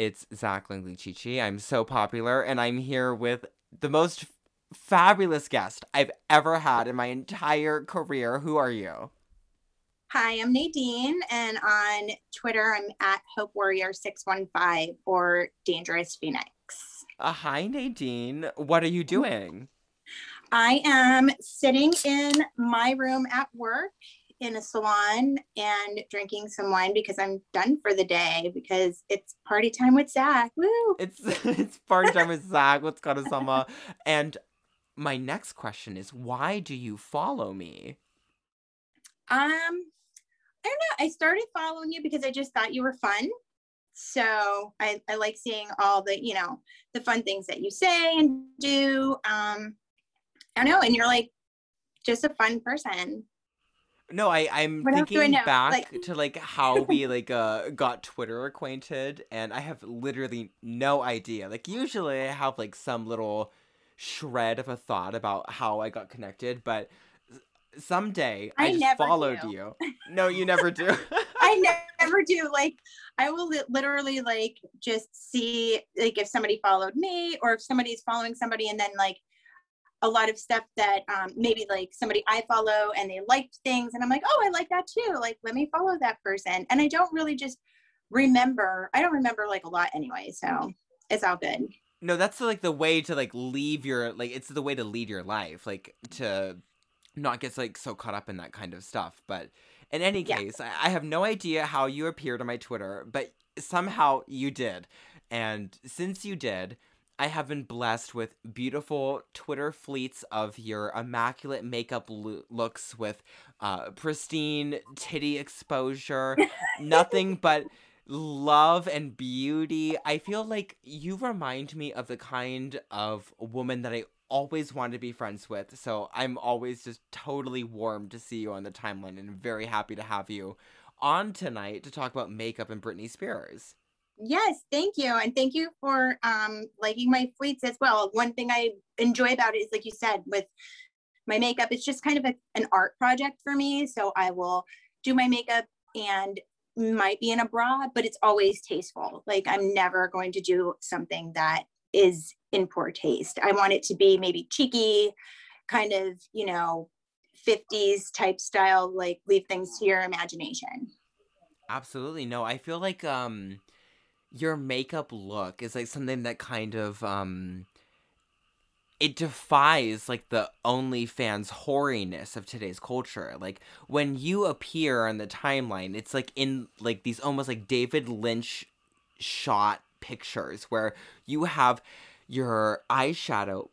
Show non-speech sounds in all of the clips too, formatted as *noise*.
It's Zach Langley Chichi. I'm so popular, and I'm here with the most fabulous guest I've ever had in my entire career. Who are you? Hi, I'm Nadine, and on Twitter, I'm at Hope Warrior 615 or Dangerous Phoenix. Uh, hi, Nadine. What are you doing? I am sitting in my room at work in a salon and drinking some wine because I'm done for the day because it's party time with Zach. Woo! It's *laughs* it's party time with Zach. What's got summer? And my next question is, why do you follow me? Um, I don't know. I started following you because I just thought you were fun. So I, I like seeing all the, you know, the fun things that you say and do. Um, I don't know. And you're like just a fun person. No, I I'm What thinking back Like- to like how we like uh got Twitter acquainted, and I have literally no idea. Like usually I have like some little shred of a thought about how I got connected, but someday I, I just followed do. you. No, you never do. *laughs* I never do. Like, I will li- literally like just see like if somebody followed me or if somebody's following somebody, and then like a lot of stuff that um, maybe like somebody I follow and they liked things, and I'm like, oh, I like that too. Like, let me follow that person. And I don't really just remember. I don't remember like a lot anyway, so it's all good. no, that's like the way to like leave your like it's the way to lead your life, like to not get like so caught up in that kind of stuff. But in any Yeah. case, I, I have no idea how you appeared on my Twitter, but somehow you did. And since you did, I have been blessed with beautiful Twitter fleets of your immaculate makeup lo- looks with uh, pristine titty exposure, *laughs* nothing but love and beauty. I feel like you remind me of the kind of woman that I always wanted to be friends with. So I'm always just totally warm to see you on the timeline and very happy to have you on tonight to talk about makeup and Britney Spears. Yes, thank you. And thank you for um, liking my fleets as well. One thing I enjoy about it is, like you said, with my makeup, it's just kind of a, an art project for me. So I will do my makeup and might be in a bra, but it's always tasteful. Like I'm never going to do something that is in poor taste. I want it to be maybe cheeky, kind of, you know, 50s type style, like leave things to your imagination. Absolutely. No, I feel like um your makeup look is like something that kind of um it defies like the OnlyFans hoariness of today's culture. Like when you appear on the timeline, it's like in like these almost like David Lynch shot pictures where you have your eyeshadow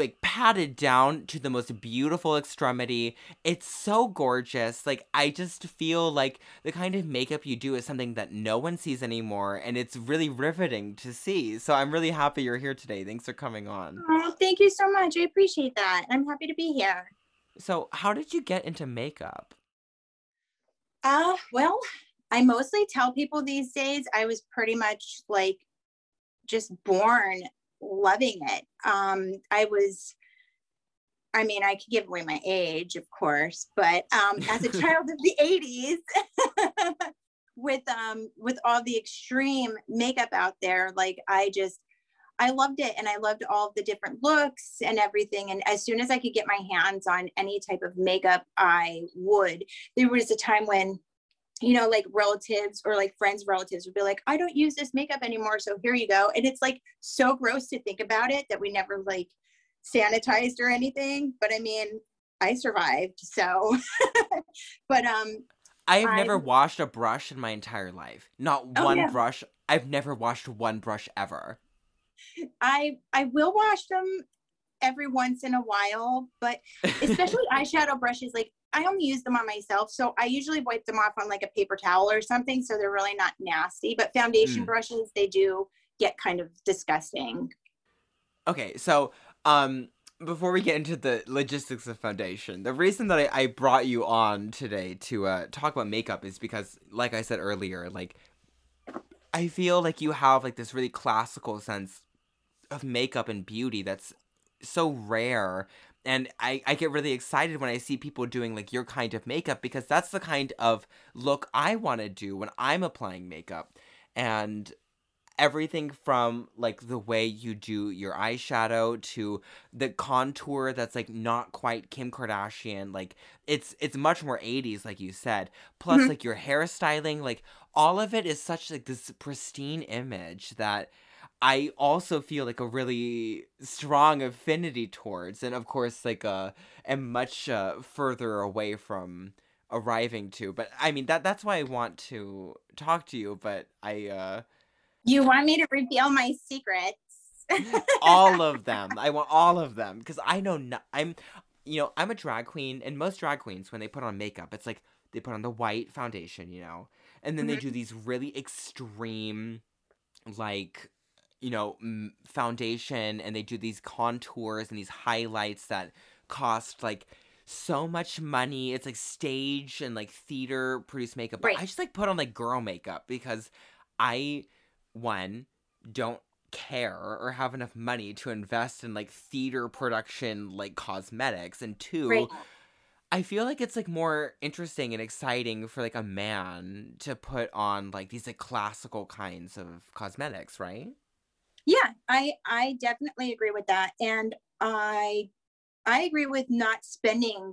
like patted down to the most beautiful extremity. It's so gorgeous. Like I just feel like the kind of makeup you do is something that no one sees anymore and it's really riveting to see. So I'm really happy you're here today. Thanks for coming on. Oh, thank you so much. I appreciate that. I'm happy to be here. So, how did you get into makeup? Uh, well, I mostly tell people these days I was pretty much like just born loving it. Um, I was, I mean, I could give away my age, of course, but um, as a *laughs* child of the 80s, *laughs* with um with all the extreme makeup out there, like I just I loved it and I loved all the different looks and everything. And as soon as I could get my hands on any type of makeup, I would. There was a time when, you know, like relatives or like friends' relatives would be like, I don't use this makeup anymore. So here you go. And it's like so gross to think about it that we never like sanitized or anything. But I mean, I survived. So, *laughs* but um, I have never I'm- washed a brush in my entire life. Not Oh, one yeah. brush. I've never washed one brush ever. I I will wash them every once in a while, but *laughs* especially eyeshadow brushes like i only use them on myself so i usually wipe them off on like a paper towel or something so they're really not nasty but foundation Mm. brushes they do get kind of disgusting Okay, so um before we get into the logistics of foundation, the reason that I, I brought you on today to uh talk about makeup is because like I said earlier, like I feel like you have like this really classical sense of makeup and beauty that's so rare and I, I get really excited when I see people doing like your kind of makeup because that's the kind of look I want to do when I'm applying makeup. and everything from like the way you do your eyeshadow to the contour that's like not quite Kim Kardashian like it's it's much more 80s like you said plus Mhm. like your hairstyling like all of it is such like this pristine image that I also feel like a really strong affinity towards and of course like uh am much uh, further away from arriving to but I mean that that's why I want to talk to you but I uh You want me to reveal my secrets? *laughs* all of them. I want all of them because I know no- I'm, you know, I'm a drag queen, and most drag queens when they put on makeup, it's like they put on the white foundation, you know, and then they Mhm. do these really extreme, like, you know, foundation, and they do these contours and these highlights that cost like so much money. It's like stage and like theater produced makeup. But I just like put on like girl makeup because I one don't care or have enough money to invest in like theater production like cosmetics and two Right. i feel like it's like more interesting and exciting for like a man to put on like these like classical kinds of cosmetics right Yeah, I I definitely agree with that, and I I agree with not spending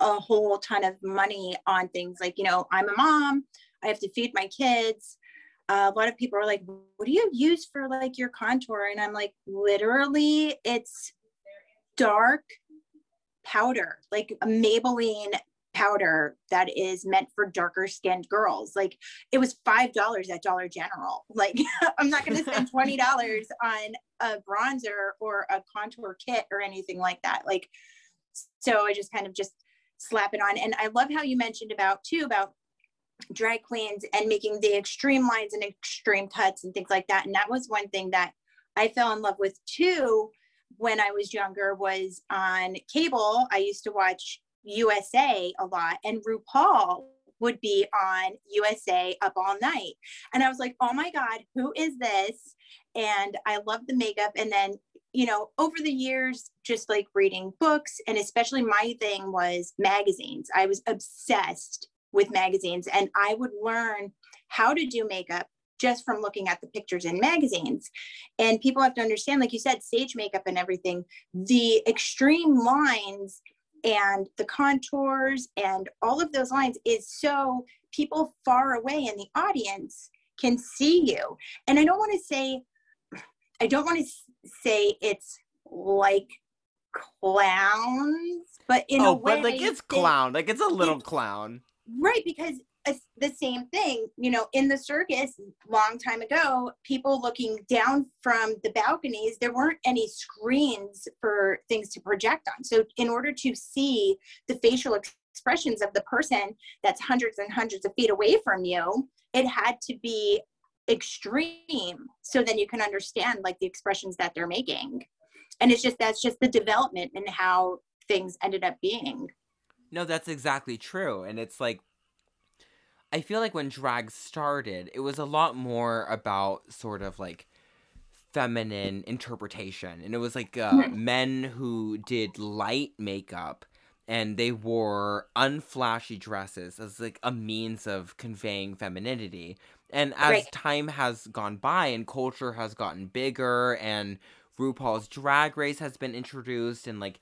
a whole ton of money on things like you know I'm a mom, I have to feed my kids. Uh, a lot of people are like, "What do you use for like your contour?" And I'm like, literally, it's dark powder, like a Maybelline powder that is meant for darker skinned girls. Like it was five dollars at Dollar General. Like *laughs* I'm not going to spend twenty *laughs* dollars on a bronzer or a contour kit or anything like that. Like so, I just kind of just slap it on. And I love how you mentioned about too about drag queens and making the extreme lines and extreme cuts and things like that. And that was one thing that I fell in love with too when I was younger was on cable. I used to watch USA a lot and RuPaul would be on USA up all night. And I was like, oh my God, who is this? And I love the makeup. And then, you know, over the years, just like reading books, and especially my thing was magazines. I was obsessed with magazines and I would learn how to do makeup just from looking at the pictures in magazines. And people have to understand, like you said, stage makeup and everything, the extreme lines and the contours and all of those lines is so people far away in the audience can see you. And I don't want to say, I don't want to say it's like clowns, but in oh a way, but like it's clown like it's a little clown Right, because it's the same thing, you know, in the circus long time ago, people looking down from the balconies, there weren't any screens for things to project on. So, in order to see the facial expressions of the person that's hundreds and hundreds of feet away from you, it had to be extreme so then you can understand like the expressions that they're making. And it's just that's just the development and how things ended up being. No, that's exactly true. And it's like, I feel like when drag started, it was a lot more about sort of like feminine interpretation. And it was like uh, Mhm. men who did light makeup and they wore unflashy dresses as like a means of conveying femininity. And as Right. time has gone by and culture has gotten bigger and RuPaul's drag race has been introduced and like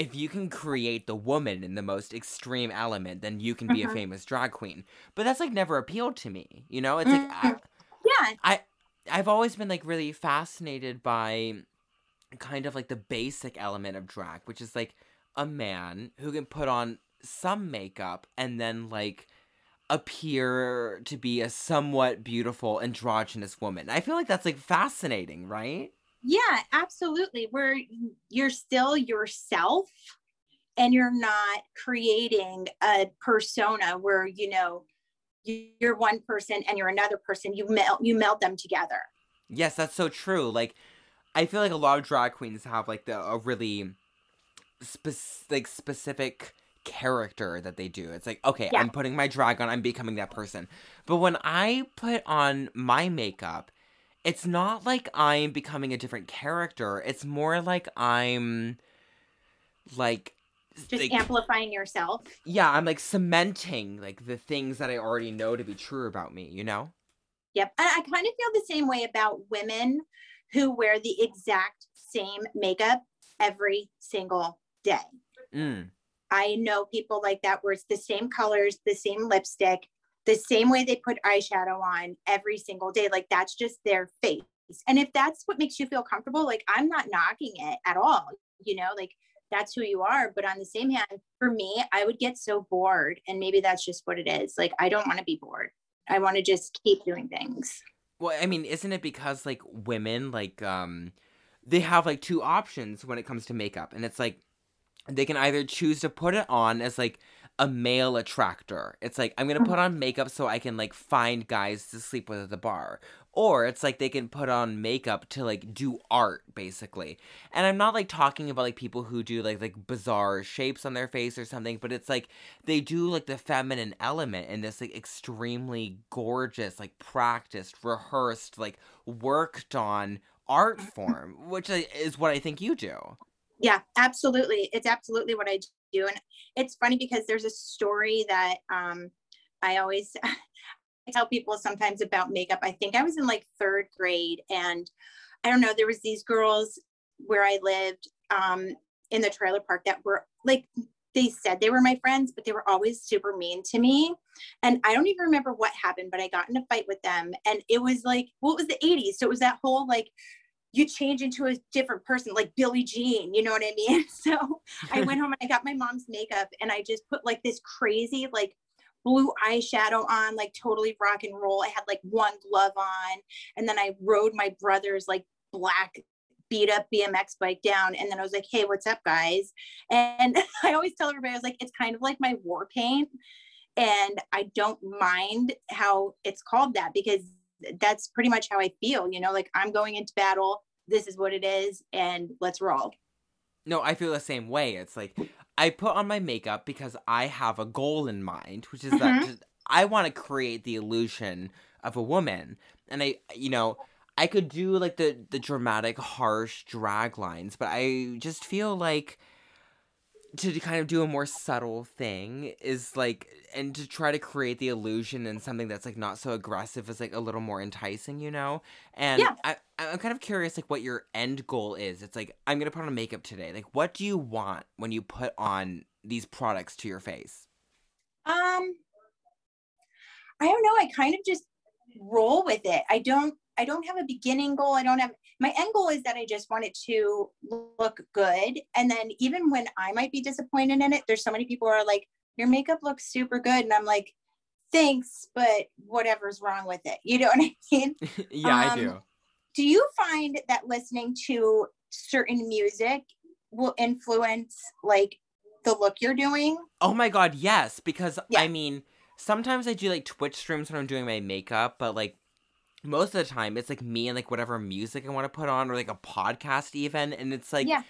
if you can create the woman in the most extreme element, then you can be a Mhm. famous drag queen. But that's like never appealed to me. You know, it's like I. Yeah, I've always been like really fascinated by kind of like the basic element of drag, which is like a man who can put on some makeup and then like appear to be a somewhat beautiful androgynous woman. I feel like that's like fascinating, right? Yeah, absolutely. Where you're still yourself and you're not creating a persona where, you know, you- you're one person and you're another person. You melt you meld them together. Yes, that's so true. Like, I feel like a lot of drag queens have like the a really spec- like specific character that they do. It's like, okay, Yeah. I'm putting my drag on, I'm becoming that person. But when I put on my makeup, it's not like I'm becoming a different character. It's more like I'm like Just like, amplifying yourself. yeah, I'm like cementing like the things that I already know to be true about me, you know? Yep. And I kind of feel the same way about women who wear the exact same makeup every single day. Mm. I know people like that where it's the same colors, the same lipstick, the same way they put eyeshadow on every single day. Like that's just their face. And if that's what makes you feel comfortable, like I'm not knocking it at all, you know, like that's who you are. But on the same hand, for me, I would get so bored. And maybe that's just what it is. Like I don't want to be bored. I want to just keep doing things. Well, I mean, isn't it because like women like um they have like two options when it comes to makeup and it's like they can either choose to put it on as like a male attractor. It's like I'm gonna mm. put on makeup so I can like find guys to sleep with at the bar. Or it's like they can put on makeup to like do art basically. And I'm not like talking about like people who do like like bizarre shapes on their face or something, but it's like they do like the feminine element in this like extremely gorgeous, like practiced, rehearsed, like worked on art *laughs* form, which is what I think you do. Yeah, absolutely. It's absolutely what I do. And it's funny because there's a story that um, I always *laughs* I tell people sometimes about makeup. I think I was in like third grade and I don't know, there was these girls where I lived um, in the trailer park that were like they said they were my friends, but they were always super mean to me. And I don't even remember what happened, but I got in a fight with them. And it was like, well, it was the 80s. So it was that whole like you change into a different person, like Billie Jean, you know what I mean? *laughs* So I *laughs* went home and I got my mom's makeup and I just put like this crazy, like blue eyeshadow on, like totally rock and roll. I had like one glove on. And then I rode my brother's like black beat up BMX bike down. And then I was like, hey, what's up, guys? And *laughs* I always tell everybody, I was like, it's kind of like my war paint. And I don't mind how it's called that because that's pretty much how I feel, you know, like I'm going into battle. This is what it is, and let's roll. No, I feel the same way. It's like I put on my makeup because I have a goal in mind, which is mm-hmm. that I want to create the illusion of a woman. And I, you know, I could do like the the dramatic, harsh drag lines, but I just feel like to kind of do a more subtle thing is like and to try to create the illusion and something that's like not so aggressive is like a little more enticing you know? And yeah. I, i'm kind of curious like what your end goal is. It's like i'm gonna put on makeup today. Like what do you want when you put on these products to your face? Um i don't know. I kind of just roll with it. I don't I don't have a beginning goal. I don't have my end goal is that I just want it to look good. And then even when I might be disappointed in it, there's so many people who are like, your makeup looks super good. And I'm like, thanks, but whatever's wrong with it. You know what I mean? *laughs* yeah, um, I do. Do you find that listening to certain music will influence like the look you're doing? Oh my god, yes. Because yeah. I mean, sometimes I do like Twitch streams when I'm doing my makeup, but like most of the time it's like me and like whatever music I want to put on or like a podcast even and it's like yeah.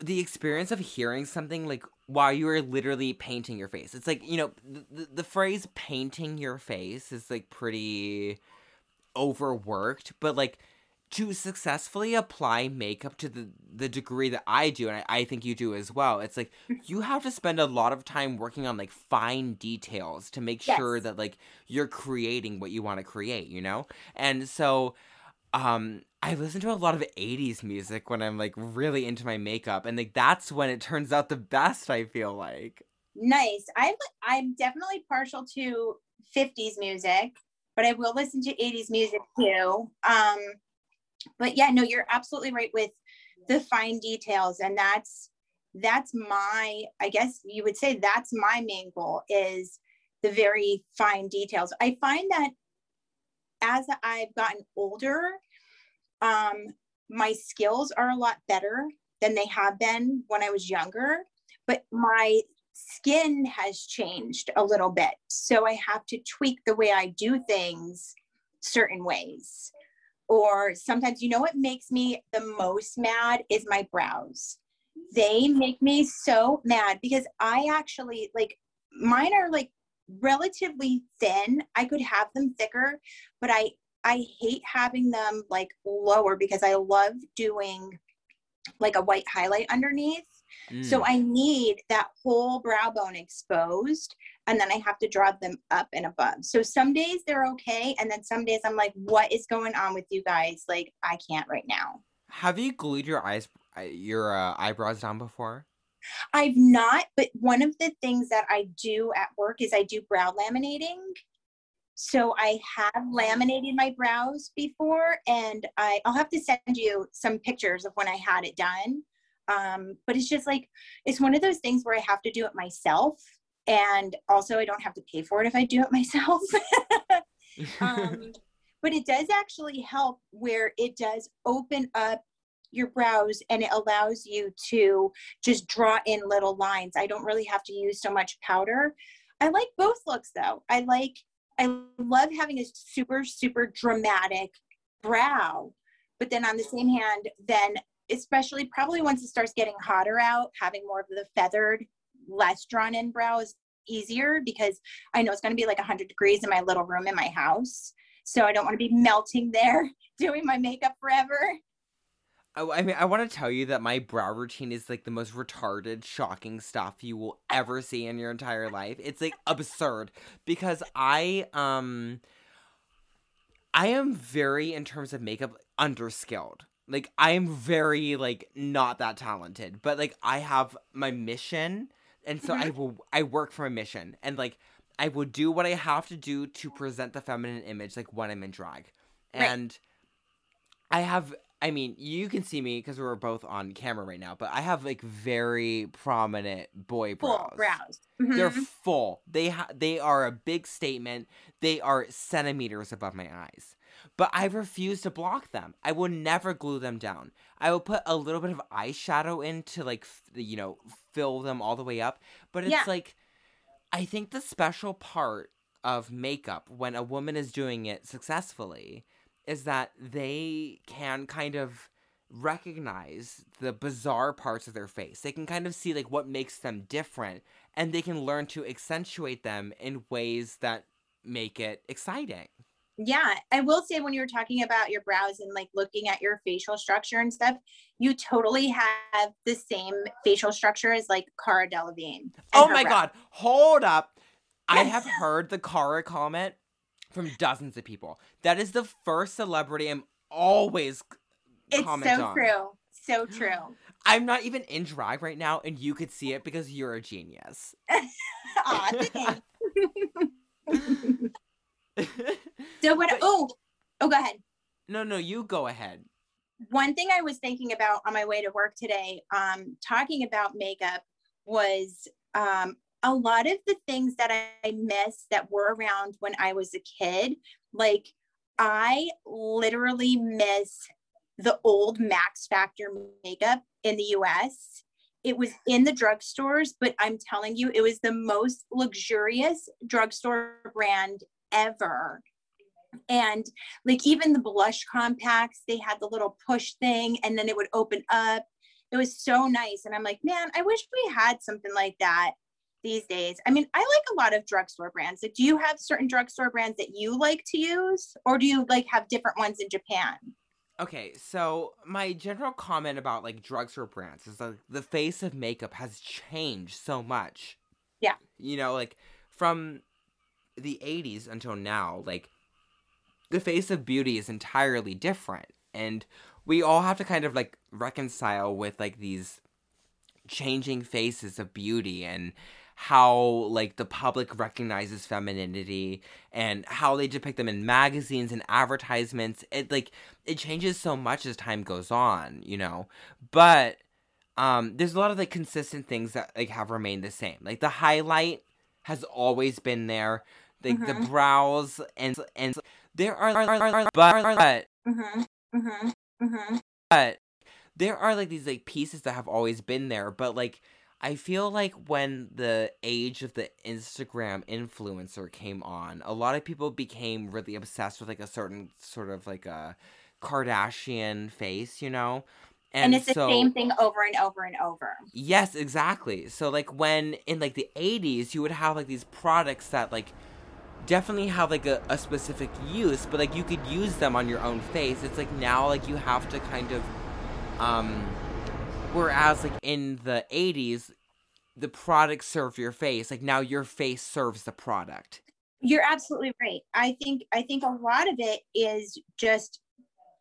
the experience of hearing something like while you are literally painting your face. It's like, you know, the, the phrase painting your face is like pretty overworked, but like to successfully apply makeup to the, the degree that I do, and I, I, think you do as well, it's like *laughs* you have to spend a lot of time working on like fine details to make yes. sure that like you're creating what you want to create, you know? And so um I listen to a lot of 80s music when I'm like really into my makeup, and like that's when it turns out the best, I feel like. Nice. I'm I'm definitely partial to 50s music, but I will listen to 80s music too. Um but yeah no you're absolutely right with the fine details and that's that's my i guess you would say that's my main goal is the very fine details. I find that as i've gotten older um my skills are a lot better than they have been when i was younger but my skin has changed a little bit. So i have to tweak the way i do things certain ways or sometimes you know what makes me the most mad is my brows. They make me so mad because i actually like mine are like relatively thin. I could have them thicker but i i hate having them like lower because i love doing like a white highlight underneath. Mm. so i need that whole brow bone exposed and then I have to draw them up and above. So some days they're okay. And then some days I'm like, what is going on with you guys? Like, I can't right now. Have you glued your eyes, uh, your uh, eyebrows down before? I've not, but one of the things that I do at work is I do brow laminating. So I have laminated my brows before, and I, I'll have to send you some pictures of when I had it done. Um, but it's just like it's one of those things where I have to do it myself, and also I don't have to pay for it if I do it *laughs* myself. *laughs* um, but it does actually help where it does open up your brows and it allows you to just draw in little lines. I don't really have to use so much powder. I like both looks though. I like I love having a super super dramatic brow, but then on the same hand, then especially probably once it starts getting hotter out, having more of the feathered, less drawn in brow is easier because I know it's going to be like 100 degrees in my little room in my house. So I don't want to be melting there *laughs* doing my makeup forever. I mean, I want to tell you that my brow routine is like the most retarded, shocking stuff you will ever see in your entire life. It's like absurd because I um I am very in terms of makeup underskilled. Like I am very like not that talented, but like I have my mission and so mm-hmm. I will I work for a mission and like I will do what I have to do to present the feminine image like when I'm in drag. And right. I have I mean, you can see me because we're both on camera right now, but I have like very prominent boy brows. Full brows. Mm-hmm. They're full. They ha- they are a big statement. They are centimeters above my eyes. But I refuse to block them. I will never glue them down. I will put a little bit of eyeshadow in to like f- you know fill them all the way up. But it's yeah. like I think the special part of makeup when a woman is doing it successfully is that they can kind of recognize the bizarre parts of their face. They can kind of see like what makes them different and they can learn to accentuate them in ways that make it exciting. Yeah, I will say when you were talking about your brows and like looking at your facial structure and stuff, you totally have the same facial structure as like Cara Delevingne. Oh my brows. god, hold up. I have heard the Cara comment from dozens of people. That is the first celebrity I'm always It's so on. true. So true. *gasps* I'm not even in drag right now, and you could see it because you're a genius. *laughs* Aw, *laughs* *laughs* so what? Oh, oh, go ahead. No, no, you go ahead. One thing I was thinking about on my way to work today, um, talking about makeup, was um, a lot of the things that I miss that were around when I was a kid. Like I literally miss the old Max Factor makeup in the US. It was in the drugstores, but I'm telling you, it was the most luxurious drugstore brand ever. And like even the blush compacts, they had the little push thing and then it would open up. It was so nice. And I'm like, man, I wish we had something like that these days. I mean, I like a lot of drugstore brands. Like, do you have certain drugstore brands that you like to use, or do you like have different ones in Japan? Okay, so my general comment about like drugstore brands is like the face of makeup has changed so much. Yeah. You know, like from the 80s until now, like the face of beauty is entirely different. And we all have to kind of like reconcile with like these changing faces of beauty and how like the public recognizes femininity and how they depict them in magazines and advertisements it like it changes so much as time goes on you know but um there's a lot of like consistent things that like have remained the same like the highlight has always been there like mm-hmm. the brows and and there are, but mm-hmm. Mm-hmm. mm-hmm. but there are like these like pieces that have always been there but like I feel like when the age of the Instagram influencer came on, a lot of people became really obsessed with like a certain sort of like a Kardashian face, you know? And, and it's so, the same thing over and over and over. Yes, exactly. So like when in like the 80s, you would have like these products that like definitely have like a, a specific use, but like you could use them on your own face. It's like now like you have to kind of um Whereas, like in the '80s, the product served your face. Like now your face serves the product. You're absolutely right. I think I think a lot of it is just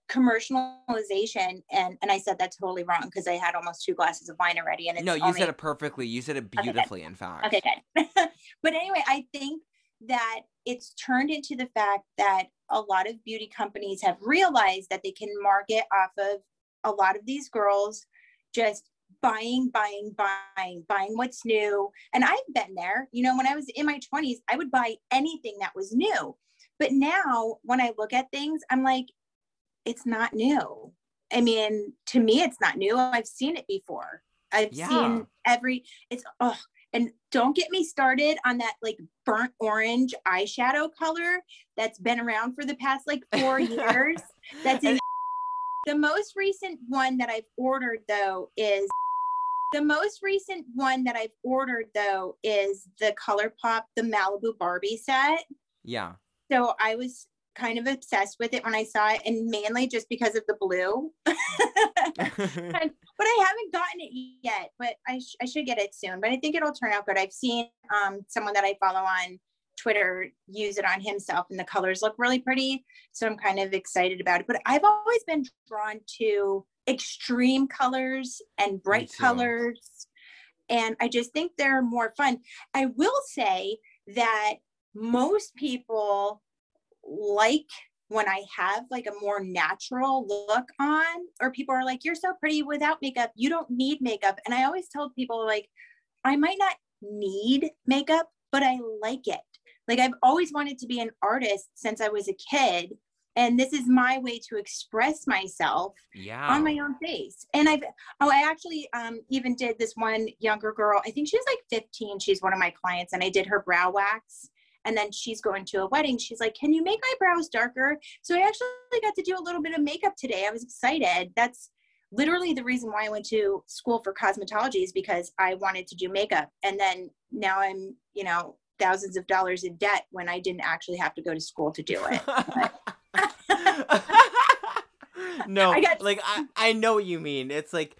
commercialization and and I said that totally wrong because I had almost two glasses of wine already and it's No, you only, said it perfectly. You said it beautifully, in fact. Okay, good. *laughs* but anyway, I think that it's turned into the fact that a lot of beauty companies have realized that they can market off of a lot of these girls just buying, buying, buying, buying what's new. And I've been there. You know, when I was in my 20s, I would buy anything that was new. But now when I look at things, I'm like, it's not new. I mean, to me, it's not new. I've seen it before. I've Yeah. seen every, it's, oh, and don't get me started on that like burnt orange eyeshadow color that's been around for the past like four *laughs* years. That's in *laughs* the most recent one that I've ordered though is *laughs* the most recent one that I've ordered though is the ColourPop the Malibu Barbie set. Yeah. So I was kind of obsessed with it when I saw it, and mainly just because of the blue. *laughs* *laughs* But I haven't gotten it yet. But I, sh- I should get it soon. But I think it'll turn out good. I've seen um, someone that I follow on Twitter use it on himself, and the colors look really pretty. So I'm kind of excited about it. But I've always been drawn to extreme colors and bright colors. And I just think they're more fun. I will say that most people like when I have like a more natural look on, or people are like, You're so pretty without makeup. You don't need makeup. And I always tell people, like, I might not need makeup, but I like it. Like, I've always wanted to be an artist since I was a kid. And this is my way to express myself yeah. on my own face. And I've oh, I actually um even did this one younger girl. I think she was like 15. She's one of my clients, and I did her brow wax. And then she's going to a wedding. She's like, "Can you make my brows darker?" So I actually got to do a little bit of makeup today. I was excited. That's literally the reason why I went to school for cosmetology is because I wanted to do makeup. And then now I'm, you know, thousands of dollars in debt when I didn't actually have to go to school to do it. *laughs* no, *laughs* I got- like I, I know what you mean. It's like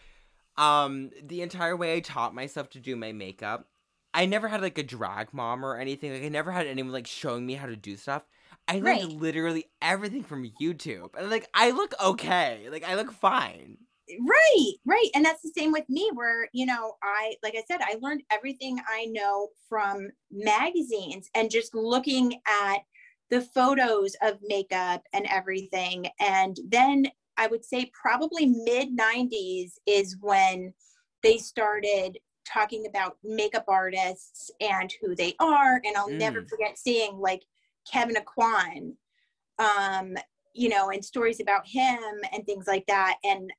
um the entire way I taught myself to do my makeup, I never had like a drag mom or anything. Like I never had anyone like showing me how to do stuff. I learned Right. literally everything from YouTube. And like I look okay. Like I look fine. Right, right. And that's the same with me, where, you know, I, like I said, I learned everything I know from magazines and just looking at the photos of makeup and everything. And then I would say probably mid 90s is when they started talking about makeup artists and who they are. And I'll never Mm. forget seeing like Kevyn Aucoin, um, you know, and stories about him and things like that. And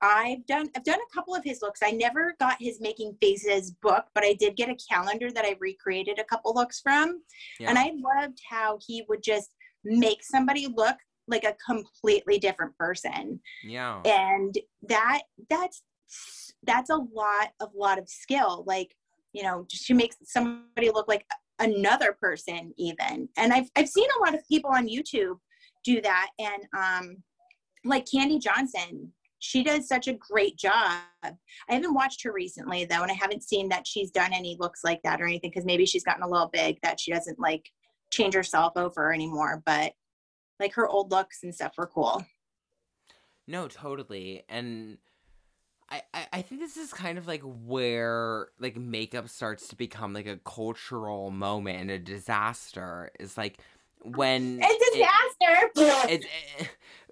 I've done I've done a couple of his looks. I never got his making faces book, but I did get a calendar that I recreated a couple looks from. Yeah. And I loved how he would just make somebody look like a completely different person. yeah. And that that's that's a lot of lot of skill. Like, you know, just to make somebody look like another person even. And I've I've seen a lot of people on YouTube do that. And um like Kandee Johnson, she does such a great job. I haven't watched her recently though, and I haven't seen that she's done any looks like that or anything because maybe she's gotten a little big that she doesn't like change herself over anymore. But like her old looks and stuff were cool. No, totally. And I, I, think this is kind of like where like makeup starts to become like a cultural moment and a disaster. Is like when It's a it- disaster. *laughs* it's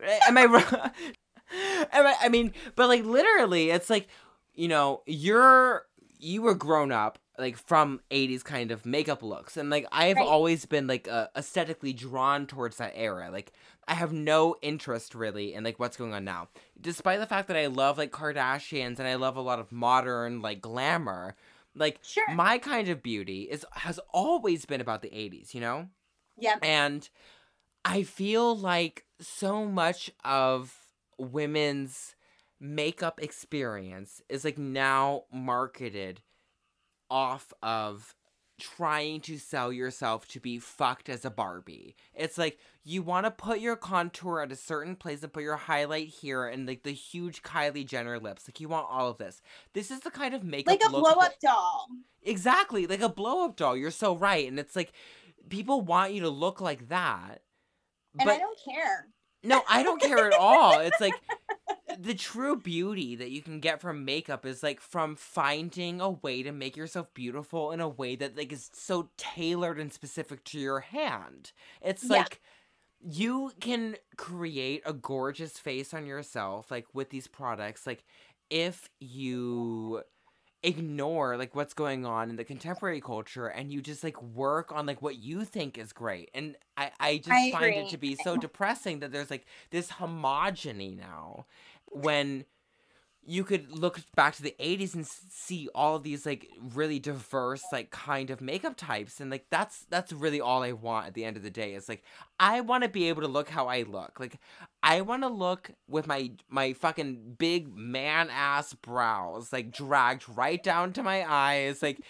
eh, am I wrong? *laughs* Am I, I mean, but like literally, it's like you know you're you were grown up like from 80s kind of makeup looks and like i've Right. always been like uh, aesthetically drawn towards that era like i have no interest really in like what's going on now despite the fact that i love like kardashians and i love a lot of modern like glamour like Sure. my kind of beauty is has always been about the 80s you know Yep. and I feel like so much of women's makeup experience is like now marketed off of trying to sell yourself to be fucked as a Barbie. It's like you want to put your contour at a certain place and put your highlight here and like the huge Kylie Jenner lips. Like you want all of this. This is the kind of makeup like a blow up that... doll. Exactly, like a blow up doll. You're so right. And it's like people want you to look like that. And but... I don't care. No, I don't care at all. It's like the true beauty that you can get from makeup is like from finding a way to make yourself beautiful in a way that like is so tailored and specific to your hand. It's yeah. like you can create a gorgeous face on yourself like with these products like if you ignore like what's going on in the contemporary culture and you just like work on like what you think is great. And i i just I find it to be so depressing that there's like this homogeny now when you could look back to the 80s and see all of these like really diverse like kind of makeup types. And like that's that's really all i want at the end of the day is like i want to be able to look how i look. Like i want to look with my my fucking big man ass brows like dragged right down to my eyes. Like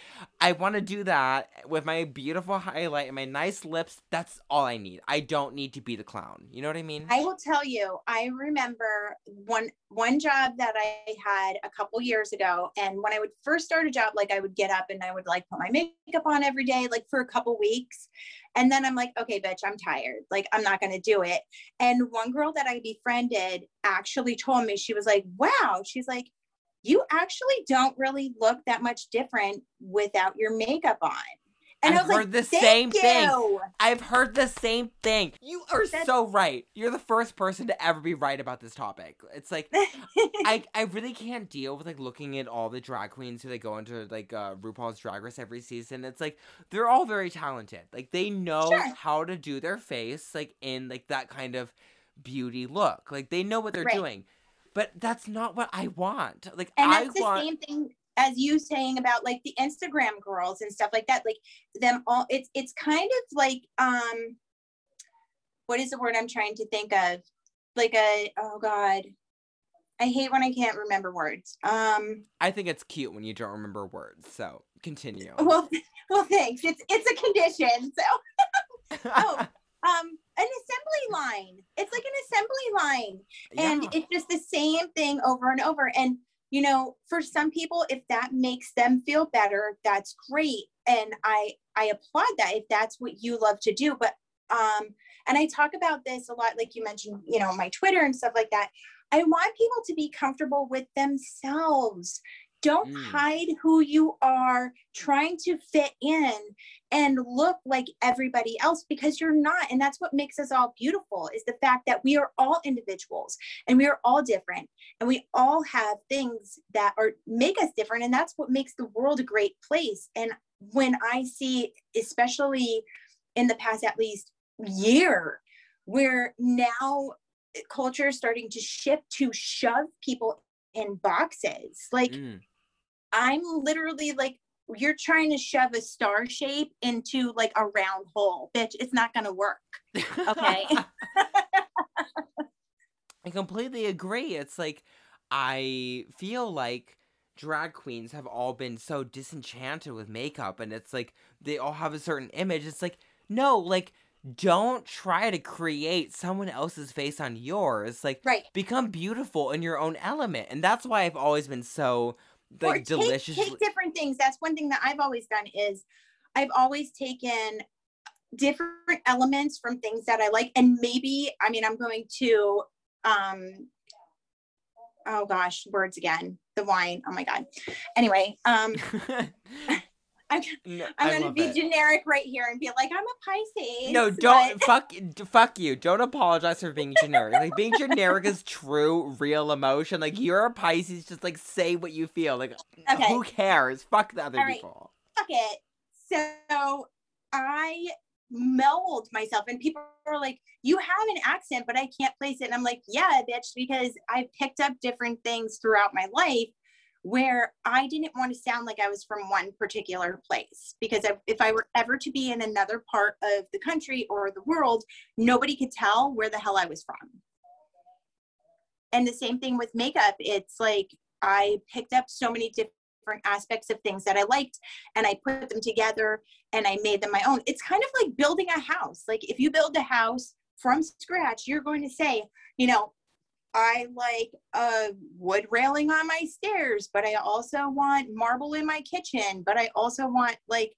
i want to do that with my beautiful highlight and my nice lips. That's all i need. I don't need to be the clown. You know what i mean? I will tell you i remember one one job that i had a couple years ago. And when I would first start a job, like I would get up and I would like put my makeup on every day, like for a couple weeks. And then I'm like, okay, bitch, I'm tired. Like, I'm not going to do it. And one girl that I befriended actually told me, she was like, wow, she's like, you actually don't really look that much different without your makeup on. And I've heard like, the same you. thing. I've heard the same thing. You are That's... so right. You're the first person to ever be right about this topic. It's like *laughs* I I really can't deal with like looking at all the drag queens who they go into like uh, RuPaul's Drag Race every season. It's like they're all very talented. Like they know sure. how to do their face like in like that kind of beauty look. Like they know what they're right. doing. But that's not what I want. Like and that's I the want same thing as you saying about like the Instagram girls and stuff like that, like them all, it's it's kind of like um what is the word I'm trying to think of? Like a oh god. I hate when I can't remember words. Um I think it's cute when you don't remember words. So continue. *laughs* Well well thanks. It's it's a condition. So *laughs* oh *laughs* um an assembly line. It's like an assembly line. And yeah. it's just the same thing over and over. And you know for some people if that makes them feel better that's great. And i i applaud that if that's what you love to do. But um and i talk about this a lot like you mentioned you know my twitter and stuff like that. I want people to be comfortable with themselves don't mm. hide who you are trying to fit in and look like everybody else because you're not. And that's what makes us all beautiful is the fact that we are all individuals and we are all different and we all have things that are make us different. And that's what makes the world a great place. And when I see, especially in the past at least year, where now culture is starting to shift to shove people in boxes. Like mm. I'm literally like, you're trying to shove a star shape into like a round hole. Bitch, it's not gonna work. Okay. *laughs* I completely agree. It's like I feel like drag queens have all been so disenchanted with makeup and it's like they all have a certain image. It's like, no, like don't try to create someone else's face on yours. Like, right. become beautiful in your own element. And that's why I've always been so like or delicious. Take, take different things. That's one thing that I've always done is I've always taken different elements from things that I like. And maybe, I mean, I'm going to, um, oh gosh, words again, the wine. Oh my God. Anyway, um, *laughs* *laughs* I'm, no, I'm gonna be it. generic right here and be like, I'm a Pisces. No, don't but... *laughs* fuck fuck you. Don't apologize for being generic. like being generic is true, real emotion. Like you're a Pisces, just like say what you feel. Like okay. who cares? Fuck the other people. Fuck it. So I mold myself and people are like you have an accent but i can't place it and i'm like yeah bitch because i've picked up different things throughout my life where I didn't want to sound like I was from one particular place. Because if, I were ever to be in another part of the country or the world, nobody could tell where the hell I was from. And the same thing with makeup. It's like I picked up so many different aspects of things that I liked and I put them together and I made them my own. It's kind of like building a house. Like if you build a house from scratch, you're going to say, you know, I like a wood railing on my stairs, but I also want marble in my kitchen, but I also want like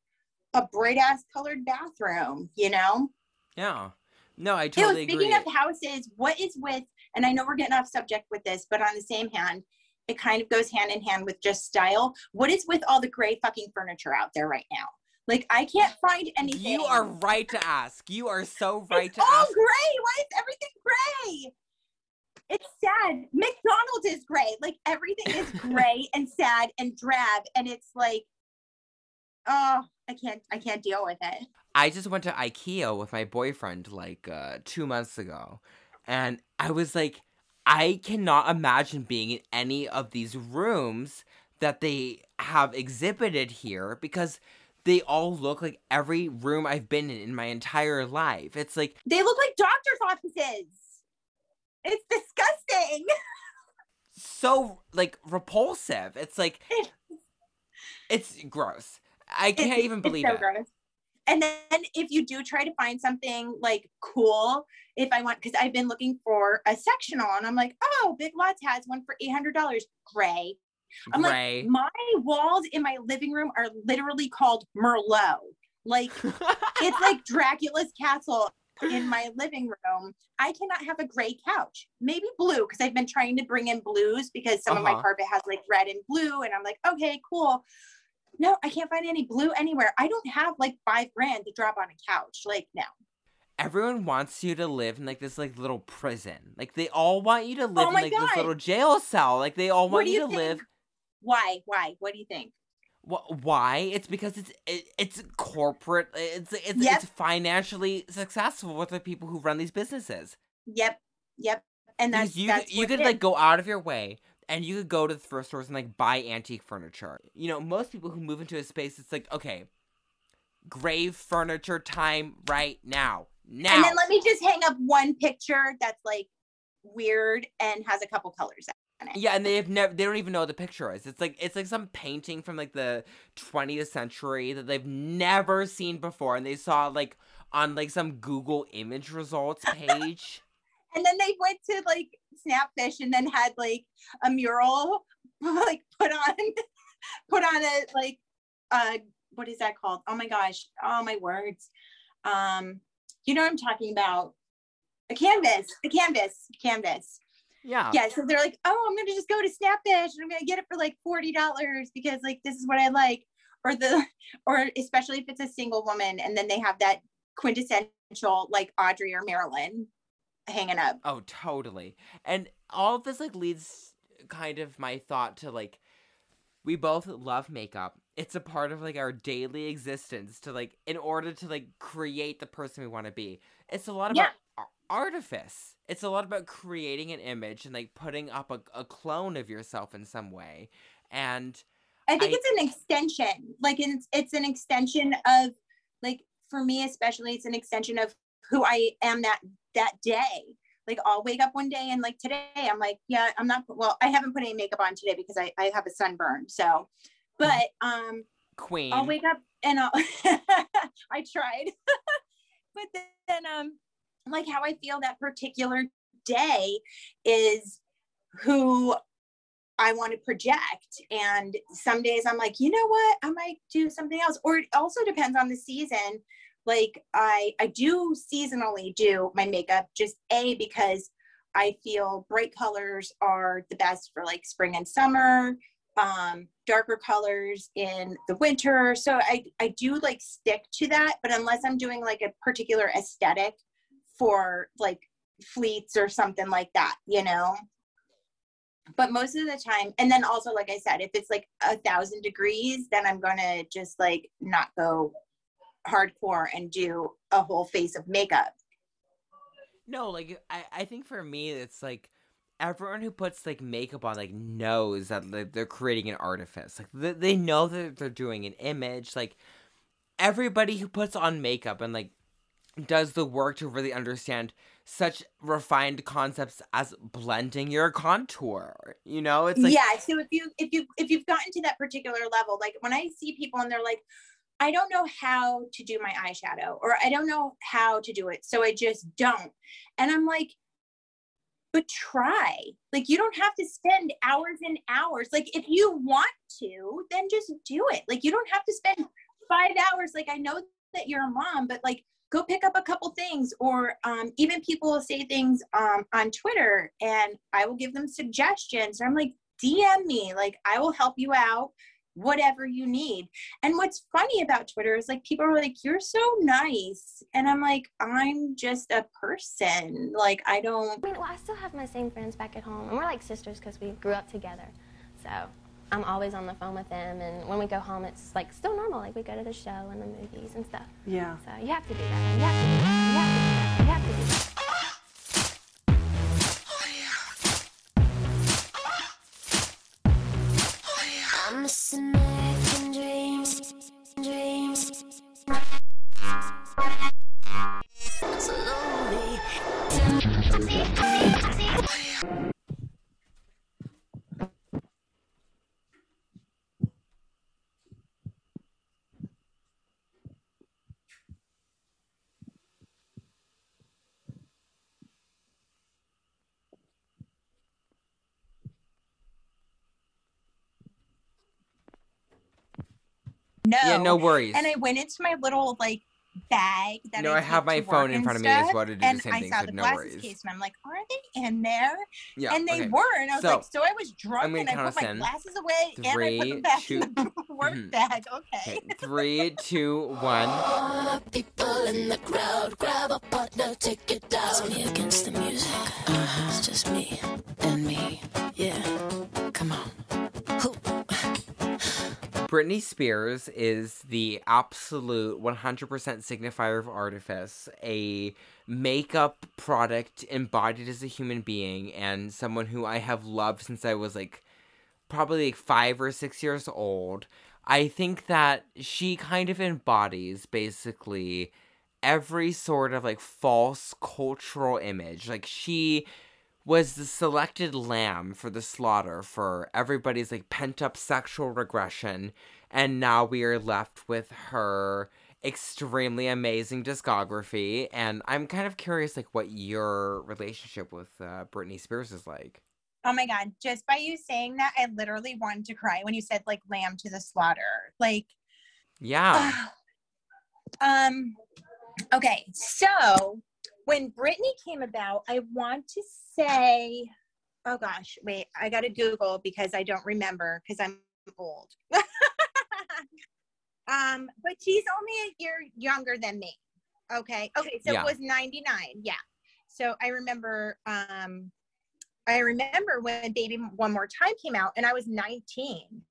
a bright ass colored bathroom, you know? Yeah. No, I totally you know, speaking agree. of houses, what is with, and I know we're getting off subject with this, but on the same hand, it kind of goes hand in hand with just style. What is with all the gray fucking furniture out there right now? Like I can't find anything. You are right to ask. You are so right it's to all ask. gray. Why is everything gray? It's sad. McDonald's is gray. Like everything is *laughs* gray and sad and drab, and it's like, oh, I can't. I can't deal with it. I just went to IKEA with my boyfriend like uh, two months ago, and I was like, I cannot imagine being in any of these rooms that they have exhibited here because they all look like every room I've been in in my entire life. It's like They look like doctors' offices. It's disgusting. *laughs* so like repulsive. It's like it's gross. I can't It's- even it's believe so it. gross. And then if you do try to find something like cool, if I want, because I've been looking for a sectional and I'm like, oh, Big Lots has one for $800. Gray. I'm Gray. like, my walls in my living room are literally called Merlot. Like, *laughs* it's like Dracula's castle in my *laughs* living room. I cannot have a gray couch. Maybe blue, because I've been trying to bring in blues because some of my Uh-huh. carpet has like red and blue. And I'm like, okay, cool. No, I can't find any blue anywhere. I don't have like five grand to drop on a couch. Like, no. Everyone wants you to live in like this like little prison. Like they all want you to live in Oh my like God. this little jail cell. Like they all want you, you to think? live. Why? Why? What do you think? Wh- Why? It's because it's it, it's corporate. It's it's Yep. it's financially successful with the people who run these businesses. Yep. Yep. And Because that's you that's you could like go out of your way and you could go to the thrift stores and like buy antique furniture. You know, most people who move into a space, it's like okay, grave furniture time right now. Now. And then let me just hang up one picture that's like weird and has a couple colors. Yeah, and they have never they don't even know what the picture is. It's like it's like some painting from like the 20th century that they've never seen before and they saw like on like some Google image results page. *laughs* And then they went to like Snapfish and then had like a mural *laughs* like put on *laughs* put on a like uh what is that called? Oh my gosh. Oh my words. Um you know what I'm talking about. A canvas, a canvas, canvas. Yeah. Yeah, so they're like, oh, I'm gonna just go to Snapfish and I'm gonna get it for like forty dollars because like this is what I like, or the, *laughs* or especially if it's a single woman and then they have that quintessential like Audrey or Marilyn hanging up. Oh, totally. And all of this like leads kind of my thought to like we both love makeup. It's a part of like our daily existence to like in order to like create the person we want to be. It's a lot about Yeah. Ar- artifice. It's a lot about creating an image and like putting up a, a clone of yourself in some way. And I think I- it's an extension. Like it's it's an extension of like for me especially it's an extension of who I am that that day. Like I'll wake up one day and like today I'm like, yeah, I'm not well, I haven't put any makeup on today because I, I have a sunburn. So but um queen. I'll wake up and I'll *laughs* I tried. *laughs* but then um like how I feel that particular day is who I want to project. And some days I'm like, you know what? I might do something else. Or it also depends on the season. Like I I do seasonally do my makeup just A because I feel bright colors are the best for like spring and summer, um, darker colors in the winter. So I, I do like stick to that, but unless I'm doing like a particular aesthetic for like fleets or something like that, you know? But most of the time, and then also, like I said, if it's like a thousand degrees, then I'm gonna just like not go hardcore and do a whole face of makeup. No, like I, I think for me it's like everyone who puts like makeup on like knows that like, they're creating an artifice. Like they, they know that they're doing an image. Like everybody who puts on makeup and like does the work to really understand such refined concepts as blending your contour. You know, it's like yeah. So if you if you if you've gotten to that particular level, like when I see people and they're like, I don't know how to do my eyeshadow or I don't know how to do it, so I just don't. And I'm like, but try. Like you don't have to spend hours and hours. Like if you want to, then just do it. Like you don't have to spend five hours. Like I know that you're a mom, but like go pick up a couple things or um, even people will say things um, on twitter and i will give them suggestions. I'm like dm me like i will help you out whatever you need. And what's funny about twitter is like people are like you're so nice. And i'm like i'm just a person. Like i don't i mean well i still have my same friends back at home and we're like sisters because we grew up together. So I'm always on the phone with them, and when we go home, it's like still normal. Like we go to the show and the movies and stuff. Yeah. So you have to do that. You have to do that. You have to do that. You have to do that. No. Yeah, no worries. And I went into my little like bag that No, I, I have my phone in and front of me as stuff, well to do the and same I thing, saw so the no glasses worries. case and I'm like, are they in there? yeah, and they okay. were, and I was So, like, so I was drunk and I put my glasses away and I put Three, them back two- in the *laughs* work Mhm. bag. Okay. Okay, three, two, one. All people in the crowd, grab a partner, take it down. It's me against the music. Uh, it's just me and me. Yeah, Britney Spears is the absolute 100% signifier of artifice, a makeup product embodied as a human being, and someone who I have loved since I was like probably like five or six years old. I think that she kind of embodies basically every sort of like false cultural image. Like she was the selected lamb for the slaughter for everybody's like pent up sexual regression. And now we are left with her extremely amazing discography. And I'm kind of curious, like, what your relationship with uh, Britney Spears is like. Oh my God. Just by you saying that, I literally wanted to cry when you said like lamb to the slaughter. Like, Yeah. *sighs* um, okay. So when Britney came about, I want to say, oh gosh, wait, I got to Google because I don't remember because I'm old. *laughs* um, but she's only a year younger than me. Okay. Okay. So Yeah. it was 99. Yeah. So I remember, um, I remember when Baby One More Time came out and I was 19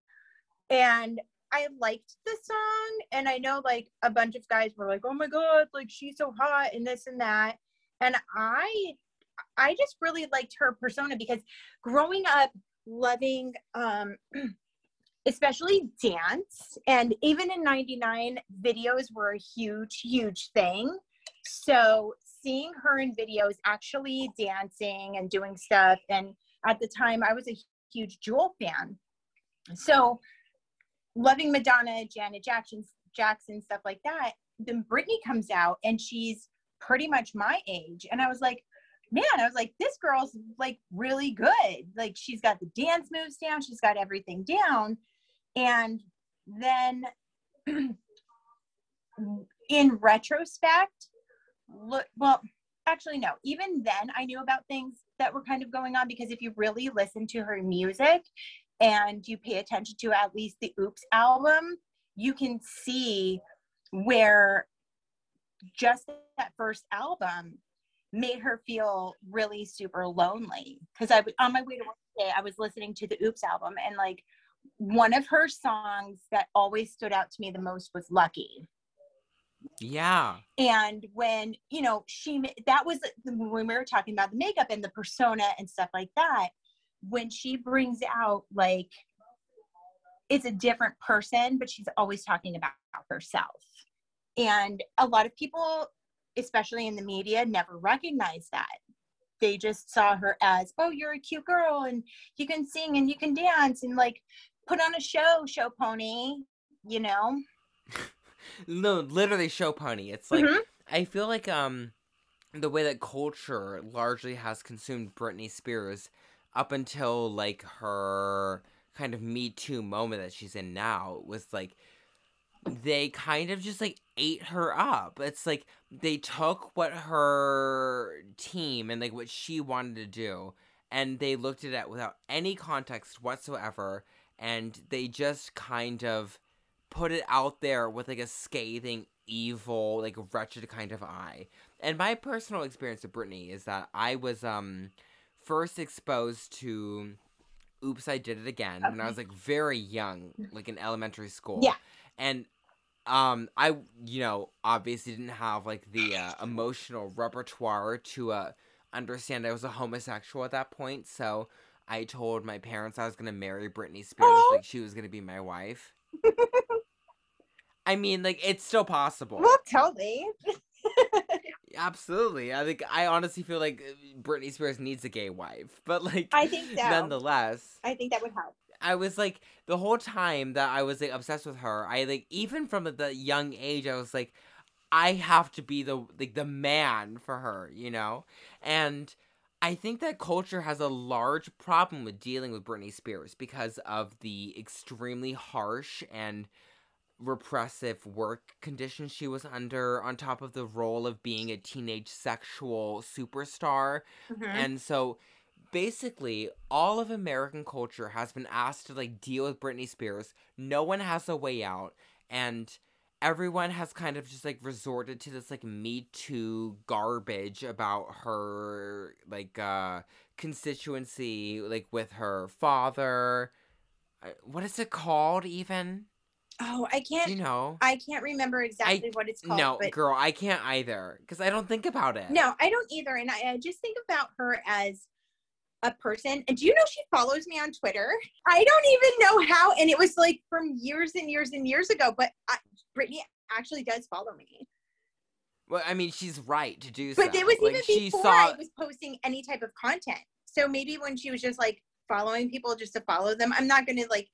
and I liked the song. And I know like a bunch of guys were like, oh my God, like she's so hot and this and that. And I, I just really liked her persona because growing up loving, um, *clears throat* especially dance and even in 99 videos were a huge huge thing. So seeing her in videos actually dancing and doing stuff and at the time i was a huge jewel fan. So loving madonna janet jackson jackson stuff like that then britney comes out and she's pretty much my age and i was like man i was like this girl's like really good. Like she's got the dance moves down she's got everything down. And then *clears throat* in retrospect look well actually no. Even then i knew about things that were kind of going on because if you really listen to her music and you pay attention to at least the oops album you can see where just that first album made her feel really super lonely. Because i was on my way to work today i was listening to the oops album and like one of her songs that always stood out to me the most was lucky. Yeah. and when you know she that was when we were talking about the makeup and the persona and stuff like that when she brings out like it's a different person but she's always talking about herself and a lot of people especially in the media, never recognized that. They just saw her as, oh, you're a cute girl and you can sing and you can dance and like put on a show, show pony, you know? *laughs* no, literally show pony. It's like Mhm. I feel like um the way that culture largely has consumed Britney Spears up until like her kind of Me Too moment that she's in now was like they kind of just like ate her up. It's like they took what her team and like what she wanted to do and they looked at it without any context whatsoever and they just kind of put it out there with like a scathing evil like wretched kind of eye and my personal experience with britney is that i was um first exposed to oops i did it again when i was like very young like in elementary school Yeah. and um i you know obviously didn't have like the uh, emotional repertoire to uh understand i was a homosexual at that point so i told my parents i was gonna marry britney spears Aw. like she was gonna be my wife i mean like it's still possible Well, totally. absolutely i think i honestly feel like uh, britney spears needs a gay wife but like I think so. nonetheless I think that would help. I was like the whole time that I was like obsessed with her. I like even from the young age, I was like, I have to be the like the man for her, you know. And I think that culture has a large problem with dealing with Britney Spears because of the extremely harsh and repressive work conditions she was under, on top of the role of being a teenage sexual superstar. Mhm. And so basically all of American culture has been asked to like deal with Britney Spears. No one has a way out and everyone has kind of just like resorted to this like me too garbage about her like uh constituency like with her father. Uh, What is it called even? Oh, I can't. you know? I can't remember exactly what it's called. no, but girl, I can't either cuz I don't think about it. No, I don't either. And I, I just think about her as a person. And do you know she follows me on Twitter? I don't even know how. And it was like from years and years and years ago. But I, Britney actually does follow me. Well, I mean, she's right to do so. But it was Like, even before saw I was posting any type of content. So maybe when she was just like following people just to follow them, I'm not going to like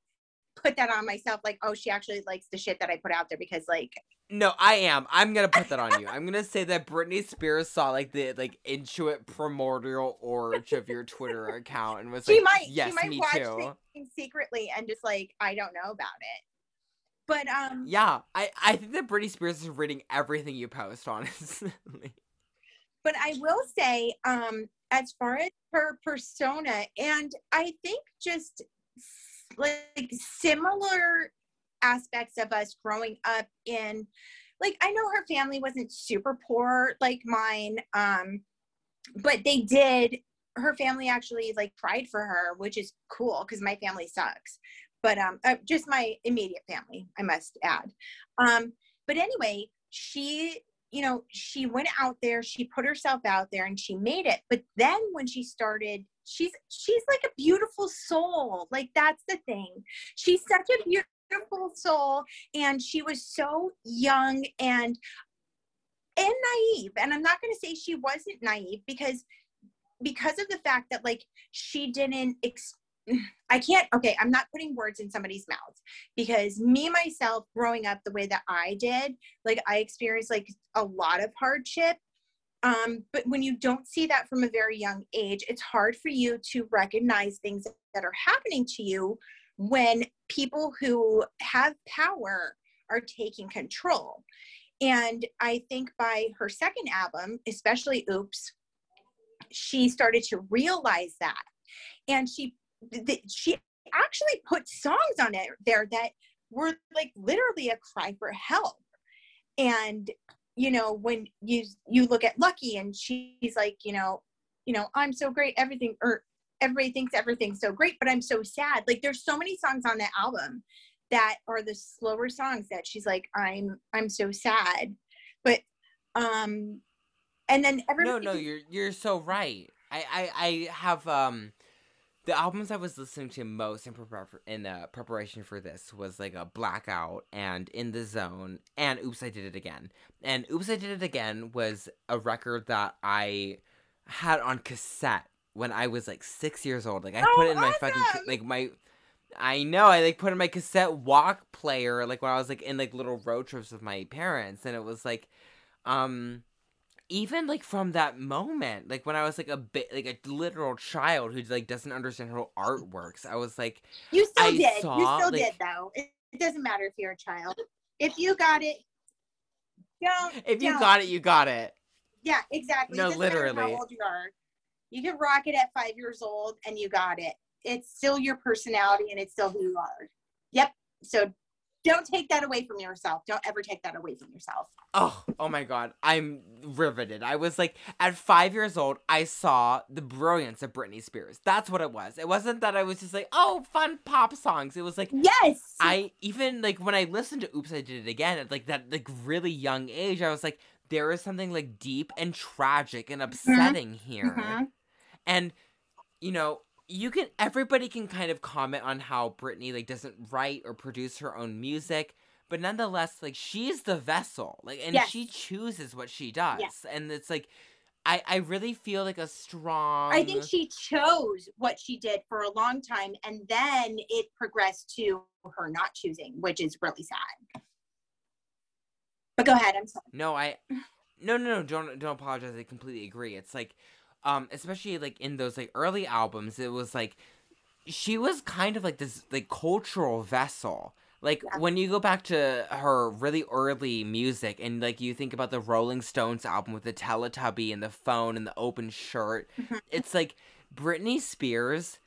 put that on myself. Like, oh, she actually likes the shit that I put out there because like No, I am. I'm gonna put that on you. I'm gonna say that Britney Spears saw like the like intuit primordial orge of your Twitter account and was she like, might "Yes, she might me watch too." things secretly and just like I don't know about it. But um Yeah, I I think that Britney Spears is reading everything you post. *laughs* Honestly, but I will say um as far as her persona and I think just like similar aspects of us growing up in like I know her family wasn't super poor like mine um but they did her family actually like cried for her which is cool because my family sucks. But um uh, just my immediate family i must add. Um but anyway she you know she went out there she put herself out there and she made it. But then when she started she's she's like a beautiful soul. Like that's the thing. She's such a beautiful soul and she was so young and and naive. And i'm not going to say she wasn't naive because because of the fact that like she didn't ex- i can't okay i'm not putting words in somebody's mouth because me myself growing up the way that i did like i experienced like a lot of hardship um, but when you don't see that from a very young age it's hard for you to recognize things that are happening to you when people who have power are taking control and I think by her second album, especially Oops, she started to realize that. And she she actually put songs on it there that were like literally a cry for help. And you know, when you you look at Lucky and she's like, you know, you know, I'm so great, everything or everybody thinks everything's so great, but I'm so sad. Like there's so many songs on that album that are the slower songs that she's like i'm i'm so sad but um and then no, no, you're you're so right. I I I have um the albums I was listening to most in, prepar- in uh, preparation for this was like a Blackout and In the Zone and Oops I Did It Again. And Oops I Did It Again was a record that I had on cassette when I was like six years old. Like I Oh, put it in my fucking like my. I know I like put in my cassette walk player like when I was like in like little road trips with my parents, and it was like, um, even like from that moment, like when I was like a bit like a literal child who like doesn't understand how art works, I was like, You still I did. you still like- did though. It, it doesn't matter if you're a child. If you got it, don't. if you don't. got it, you got it. Yeah, exactly. No, It literally. How old you are, you can rock it at five years old, and you got it. It's still your personality, and it's still who you are. Yep. So don't take that away from yourself. Don't ever take that away from yourself. Oh, oh my god, I'm riveted. I was like, at five years old, I saw the brilliance of Britney Spears. That's what it was. It wasn't that I was just like, oh, fun pop songs. It was like, Yes. I even like when I listened to Oops, I Did It Again at like that like really young age, I was like, there is something like deep and tragic and upsetting here. Mhm. And you know, you can everybody can kind of comment on how Britney like doesn't write or produce her own music, but nonetheless, like she's the vessel. Like and Yes. she chooses what she does. Yes. And it's like I, I really feel like a strong I think she chose what she did for a long time, and then it progressed to her not choosing, which is really sad. But go ahead. I'm sorry. No, I no no no don't don't apologize. I completely agree. It's like um especially like in those like early albums, it was like she was kind of like this like cultural vessel. Like Yeah. when you go back to her really early music and like you think about the Rolling Stones album with the Teletubby and the phone and the open shirt, Mhm. it's like Britney Spears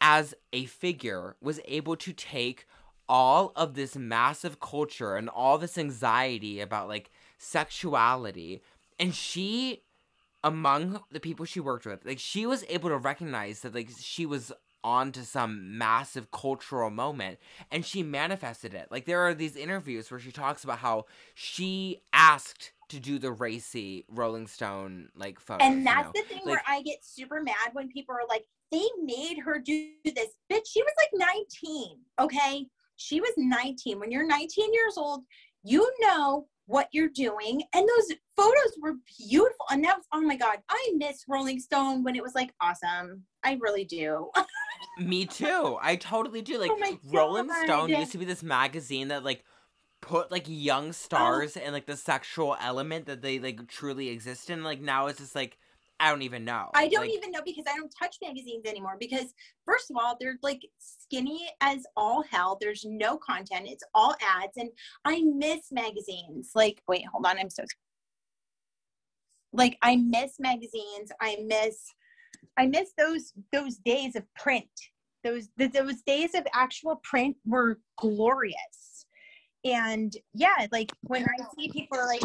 as a figure was able to take all of this massive culture and all this anxiety about like sexuality and she among the people she worked with like she was able to recognize that like she was on to some massive cultural moment and she manifested it like there are these interviews where she talks about how she asked to do the racy rolling stone like photos And you that's know? the thing Like- where I get super mad when people are like, they made her do this. Bitch, she was like 19. Okay. She was 19. When you're 19 years old, you know what you're doing. And those photos were beautiful. And that was, oh my God, I miss Rolling Stone when it was like awesome. I really do. *laughs* Me too. I totally do. Like Oh Rolling Stone used to be this magazine that like put like Oh. young stars and like the sexual element that they like truly exist in. Like now it's just like I don't even know. I don't Like, even know because I don't touch magazines anymore. Because first of all, they're like skinny as all hell. There's no content. It's all ads, and I miss magazines. Like, wait, hold on. I'm so like I miss magazines. I miss I miss those those days of print. Those th- those days of actual print were glorious. And yeah, like when I see people are like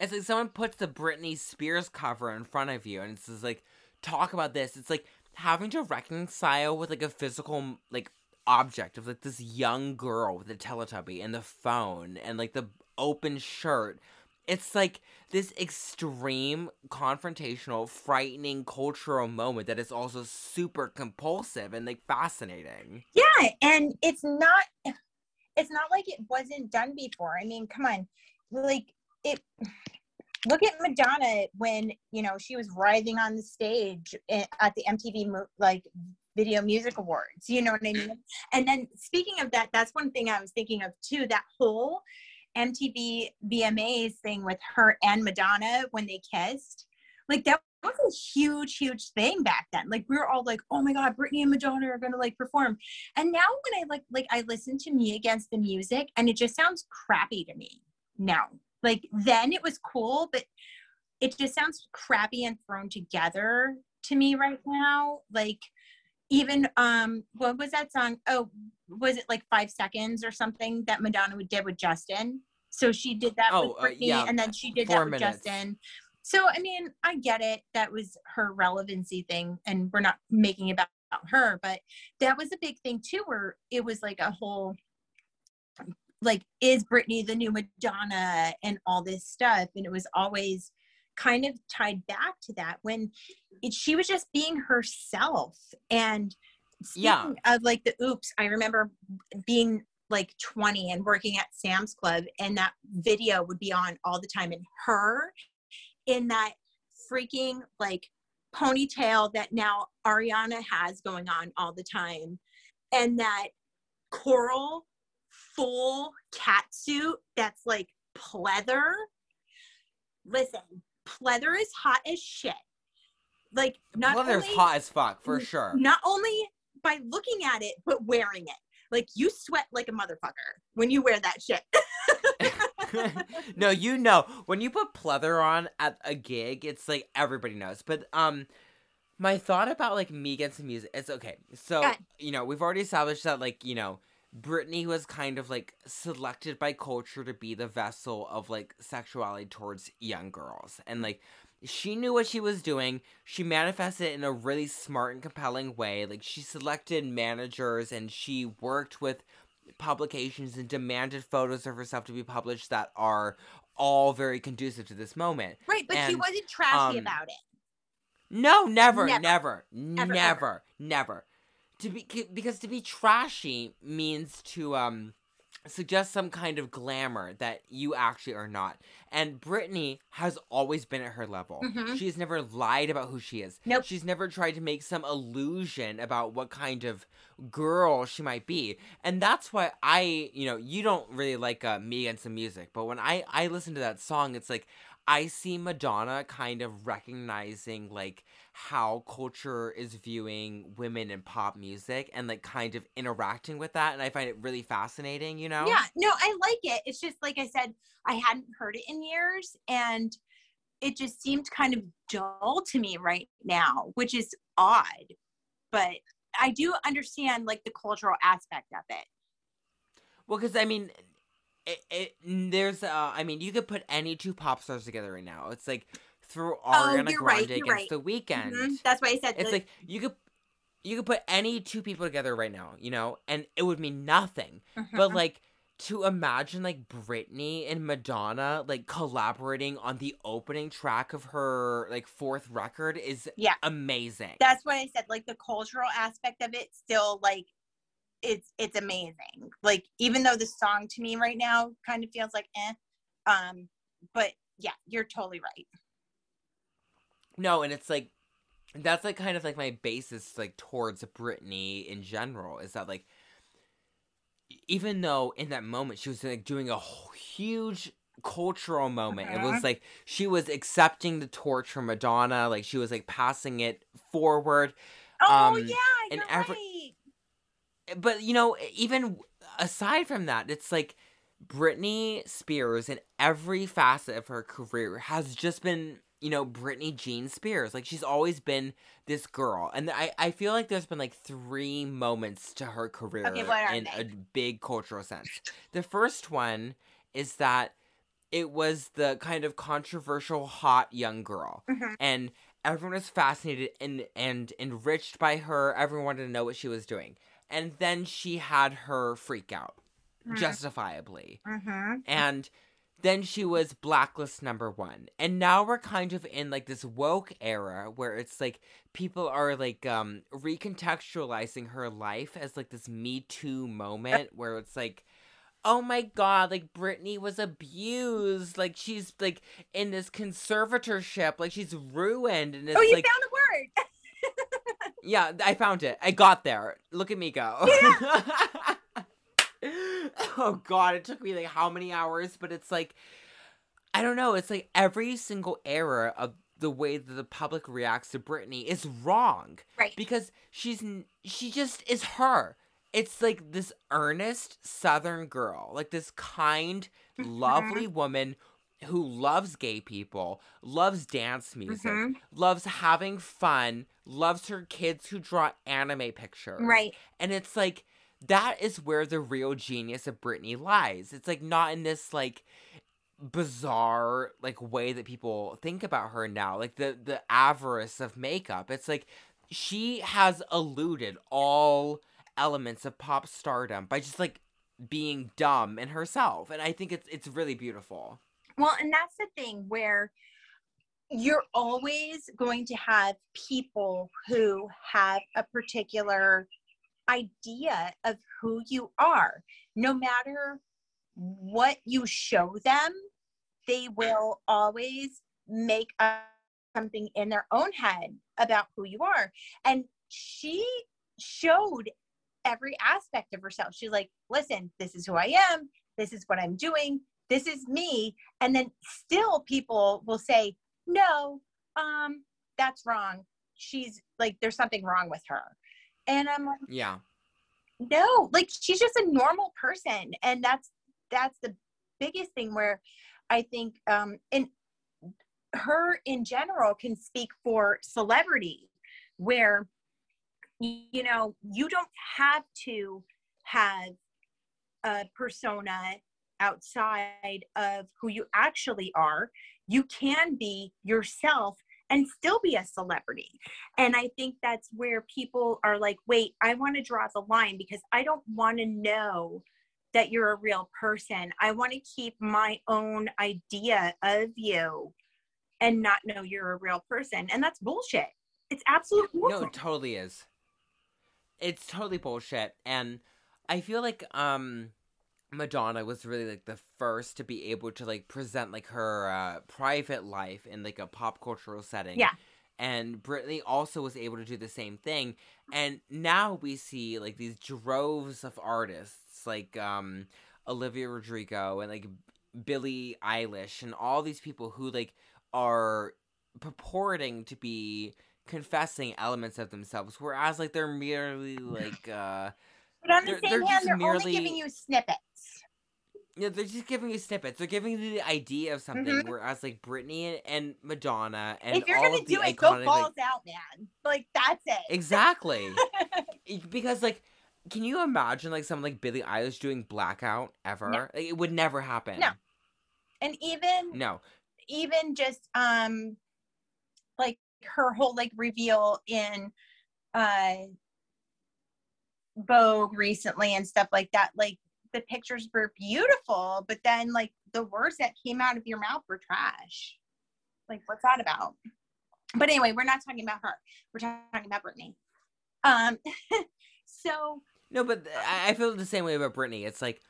It's like someone puts the Britney Spears cover in front of you and it's just like talk about this. It's like having to reconcile with like a physical like object of like this young girl with the Teletubby and the phone and like the open shirt. It's like this extreme confrontational, frightening cultural moment that is also super compulsive and like fascinating. yeah and it's not it's not like it wasn't done before i mean come on like it look at madonna when you know she was writhing on the stage eh, at the mtv like video music awards you know what i mean? And then speaking of that that's one thing i was thinking of too that whole mtv vmas thing with her and madonna when they kissed like that was a huge huge thing back then. Like we were all like oh my god britney and madonna are gonna like perform. And now when I like like I listen to me against the music and it just sounds crappy to me now. Like then it was cool, but it just sounds crappy and thrown together to me right now. Like even um what was that song? Oh, was it like five seconds or something that Madonna did with Justin? So she did that Oh, with uh, Britney yeah, and then she did four that with minutes. Justin. So I mean, I get it. That was her relevancy thing, and we're not making it about her, but that was a big thing too, where it was like a whole like, is Britney the new Madonna and all this stuff? And it was always kind of tied back to that when it, she was just being herself and Yeah. of like the oops i remember being like 20 and working at sam's club and that video would be on all the time and her in that freaking like ponytail that now ariana has going on all the time and that coral full cat suit that's like pleather listen pleather is hot as shit like not Pleather's only, hot as fuck for sure. not only by looking at it but wearing it like you sweat like a motherfucker when you wear that shit *laughs* *laughs* no, you know when you put pleather on at a gig, it's like everybody knows. But um, my thought about like me against the music is okay. So you know we've already established that like you know Britney was kind of like selected by culture to be the vessel of like sexuality towards young girls, and like she knew what she was doing. She manifested it in a really smart and compelling way. Like she selected managers and she worked with publications and demanded photos of herself to be published that are all very conducive to this moment. right but she wasn't trashy um, about it No, never, Never. never, Ever, never, never. To be because to be trashy means to um suggest some kind of glamour that you actually are not. And Britney has always been at her level. Mhm. She's never lied about who she is. Nope. She's never tried to make some illusion about what kind of girl she might be. And that's why I, you know, you don't really like uh, me and some music, but when I I listen to that song, it's like I see Madonna kind of recognizing like how culture is viewing women in pop music and like kind of interacting with that and I find it really fascinating, you know? Yeah, no, I like it. It's just like I said, I hadn't heard it in years and it just seemed kind of dull to me right now, which is odd. But I do understand like the cultural aspect of it. Well, because I mean, it, it there's uh, I mean, you could put any two pop stars together right now. It's like through Ariana Oh, you're right, against right. The Weeknd. Mhm, That's why I said It's the- like you could you could put any two people together right now, you know, and it would mean nothing. But Mhm. like to imagine like Britney and Madonna like collaborating on the opening track of her like fourth record is Yeah. amazing. that's why I said like the cultural aspect of it still like it's it's amazing. Like even though the song to me right now kind of feels like eh, um, but yeah, you're totally right. No, and it's like that's like kind of like my basis like towards Britney in general is that like even though in that moment she was like doing a huge cultural moment it Uh-huh. was like she was accepting the torch from Madonna like she was like passing it forward Oh Um, yeah, and every- right. but you know even aside from that it's like Britney Spears in every facet of her career has just been you know Britney Jean Spears like she's always been this girl and I I feel like there's been like three moments to her career Okay, in they? a big cultural sense the first one is that it was the kind of controversial hot young girl Mhm. and everyone was fascinated and and enriched by her everyone wanted to know what she was doing and then she had her freak out Mhm. justifiably Mhm. and then she was blacklist number one and now we're kind of in like this woke era where it's like people are like um recontextualizing her life as like this me too moment *laughs* where it's like oh my god like Britney was abused like she's like in this conservatorship like she's ruined and it's Oh, you like found the word. *laughs* yeah, I found it. I got there. Look at me go. *laughs* *laughs* oh god, it took me like how many hours, but it's like I don't know, it's like every single era of the way that the public reacts to Britney is wrong Right. because she's she just is her. It's like this earnest southern girl, like this kind, lovely woman who loves gay people, loves dance music, Mhm. loves having fun, loves her kids who draw anime pictures. Right. And it's like that is where the real genius of Britney lies. It's like not in this like bizarre like way that people think about her now, like the the artifice of makeup. It's like she has eluded all elements of pop stardom by just like being dumb in herself. And I think it's it's really beautiful. Well, and that's the thing where you're always going to have people who have a particular idea of who you are. No matter what you show them, they will always make up something in their own head about who you are. And she showed every aspect of herself. She's like, listen, this is who I am. This is what I'm doing. This is me. And then still people will say, no, um, that's wrong. She's like, there's something wrong with her. And I'm like, Yeah. no, like she's just a normal person. And that's, that's the biggest thing where I think, um, and her in general can speak for celebrity where, you know, you don't have to have a persona outside of who you actually are. You can be yourself and still be a celebrity. And I think that's where people are like, wait, I want to draw the line because I don't want to know that you're a real person. I want to keep my own idea of you and not know you're a real person. And that's bullshit. It's absolute No, it totally is. It's totally bullshit, and I feel like um, Madonna was really like the first to be able to like present like her uh, private life in like a pop cultural setting. Yeah. And Britney also was able to do the same thing, and now we see like these droves of artists like um, Olivia Rodrigo and like Billie Eilish and all these people who like are purporting to be confessing elements of themselves, whereas like they're merely *laughs* like uh but on the they're- same they're hand, they're merely- only giving you snippets. Yeah, they're just giving you snippets. They're giving you the idea of something, Mhm. whereas like Britney and Madonna and if you're all gonna of the do it, go iconic balls like, out, man. Like that's it. exactly *laughs* because like. Can you imagine like someone like Billie Eilish doing blackout ever? Like, it would never happen. No. and even No. even just um like her whole like reveal in uh Vogue recently and stuff like that, like the pictures were beautiful, but then like the words that came out of your mouth were trash. Like what's that about? But anyway, we're not talking about her. We're talking about Britney. Um *laughs* so No, but I feel the same way about Britney. It's like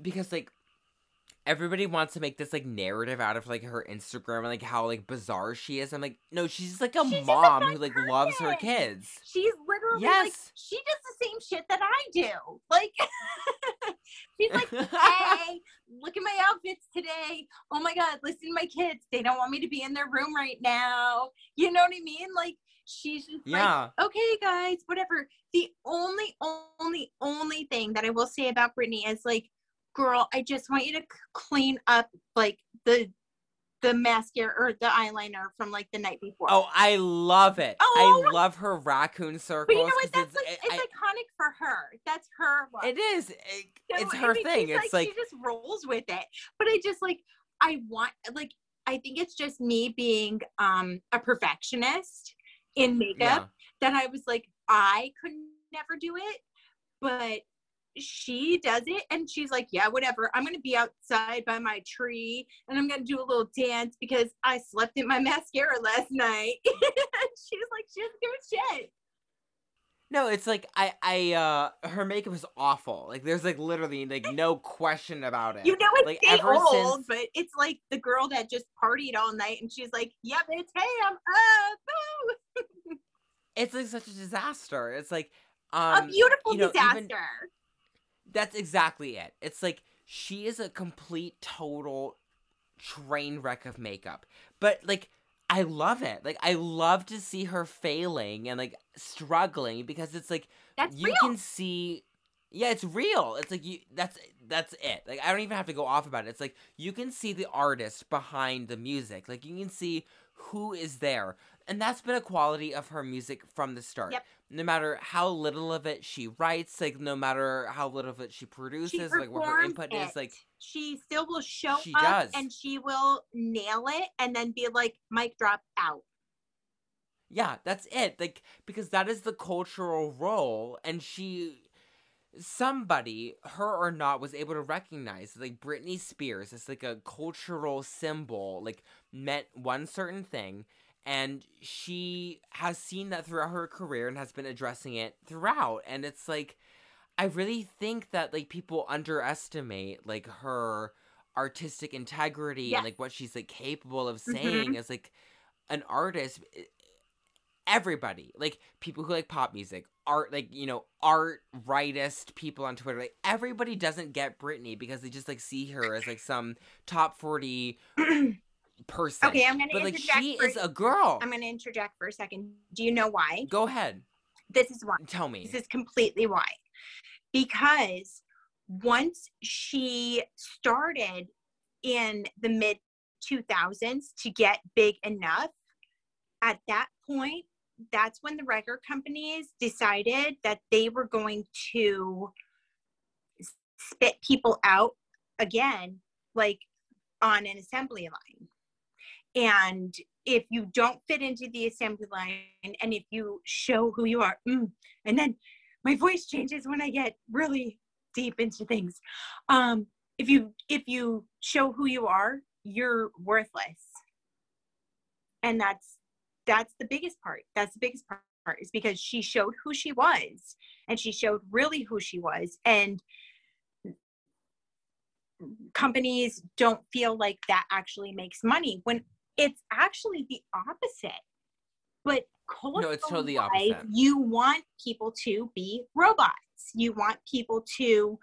because like everybody wants to make this like narrative out of like her Instagram and like how like bizarre she is. I'm like, no, she's like a She's mom who like loves her kids. she's literally like she does the same shit that I do. Like *laughs* she's like hey, *laughs* look at my outfits today. Oh my God, listen to my kids. They don't want me to be in their room right now. You know what I mean? Like, she's just yeah. like, okay, guys, whatever. The only, only, only thing that I will say about Britney is like, girl, I just want you to clean up like the the mascara or the eyeliner from like the night before. Oh, I love it. Oh, I love her raccoon circles. but you know what? That's like, it's, it's I- iconic for her. That's her. Look. it is. It- So, it's I her mean, thing. It's like, she just rolls with it. But I just like I want like I think it's just me being um a perfectionist in makeup yeah. that I was like I could never do it, but she does it and she's like yeah whatever i'm gonna be outside by my tree and i'm gonna do a little dance because i slept in my *laughs* mascara last night *laughs* she's like she doesn't give a shit No, it's like I, I, uh, her makeup is awful. Like, there's like literally like no question about it. You know it's like ever old, since but it's like the girl that just partied all night and she's like, "Yep, it's hey, I'm up, *laughs* it's like such a disaster. It's like, a um, beautiful you know, disaster." even- that's exactly it. It's like she is a complete total train wreck of makeup. But like I love it. Like I love to see her failing and like struggling because it's like That's you real. can see yeah, it's real. It's like you that's that's it. Like I don't even have to go off about it. It's like you can see the artist behind the music. Like you can see who is there. And that's been a quality of her music from the start. Yep. No matter how little of it she writes, like no matter how little of it she produces, she like what her input it. is, like she still will show She up does. and she will nail it and then be like, "Mic drop out." yeah, that's it. Like because that is the cultural role and she somebody, her or not, was able to recognize like Britney Spears is like a cultural symbol, like meant one certain thing, and she has seen that throughout her career and has been addressing it throughout. And it's like, I really think that like people underestimate like her artistic integrity Yes. and like what she's like capable of Mhm. saying as like an artist everybody like people who like pop music art like you know art rightist people on twitter like everybody doesn't get britney because they just like see her as like some top 40 *clears throat* person Okay, I'm gonna but like she for- is a girl I'm going to interject for a second. Do you know why? go ahead This is why. tell me This is completely why. Because once she started in the mid 2000s to get big enough, at that point, that's when the record companies decided that they were going to spit people out again, like on an assembly line. And if you don't fit into the assembly line and if you show who you are, mm, and then my voice changes when I get really deep into things. Um, if you if you show who you are, you're worthless. And that's that's the biggest part. That's the biggest part is because she showed who she was and she showed really who she was and companies don't feel like that actually makes money when it's actually the opposite. But No, it's totally culturally, opposite. You want people to be robots. You want people to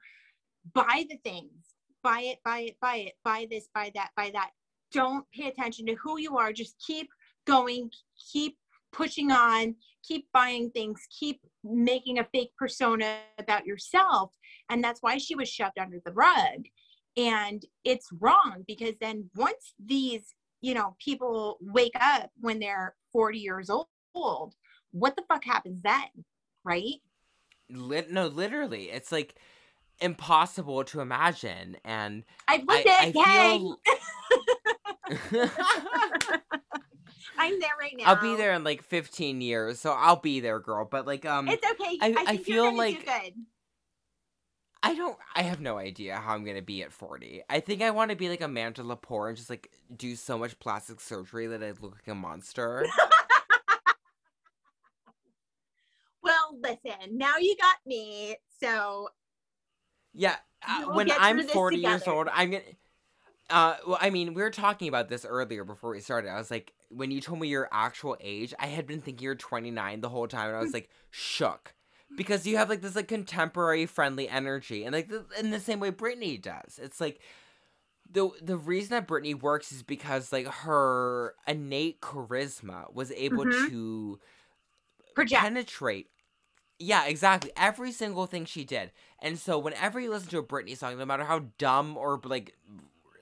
buy the things, buy it, buy it, buy it, buy this, buy that, buy that. Don't pay attention to who you are. Just keep going, keep pushing on, keep buying things, keep making a fake persona about yourself. And that's why she was shoved under the rug. And it's wrong because then once these, you know, people wake up when they're 40 years old, what the fuck happens then? Right? Lit- no literally it's like impossible to imagine and I've lived I, it. I feel... *laughs* *laughs* I'm there right now. I'll be there in like 15 years, so I'll be there, girl. But like, um, It's okay. I- I, I feel like- good. I don't, I have no idea how I'm gonna be at 40. I think I want to be like Amanda Lepore and just like do so much plastic surgery that I look like a monster. *laughs* Well, listen, now you got me. So yeah, uh, when I'm through this 40 years old, I'm gonna. Uh, well, I mean, we were talking about this earlier before we started. I was like, when you told me your actual age, I had been thinking you're 29 the whole time, and I was like shook because you have like this like contemporary friendly energy, and like the, in the same way Britney does. It's like the the reason that Britney works is because like her innate charisma was able Mhm. to project. penetrate. Yeah, exactly. Every single thing she did. And so whenever you listen to a Britney song, no matter how dumb or like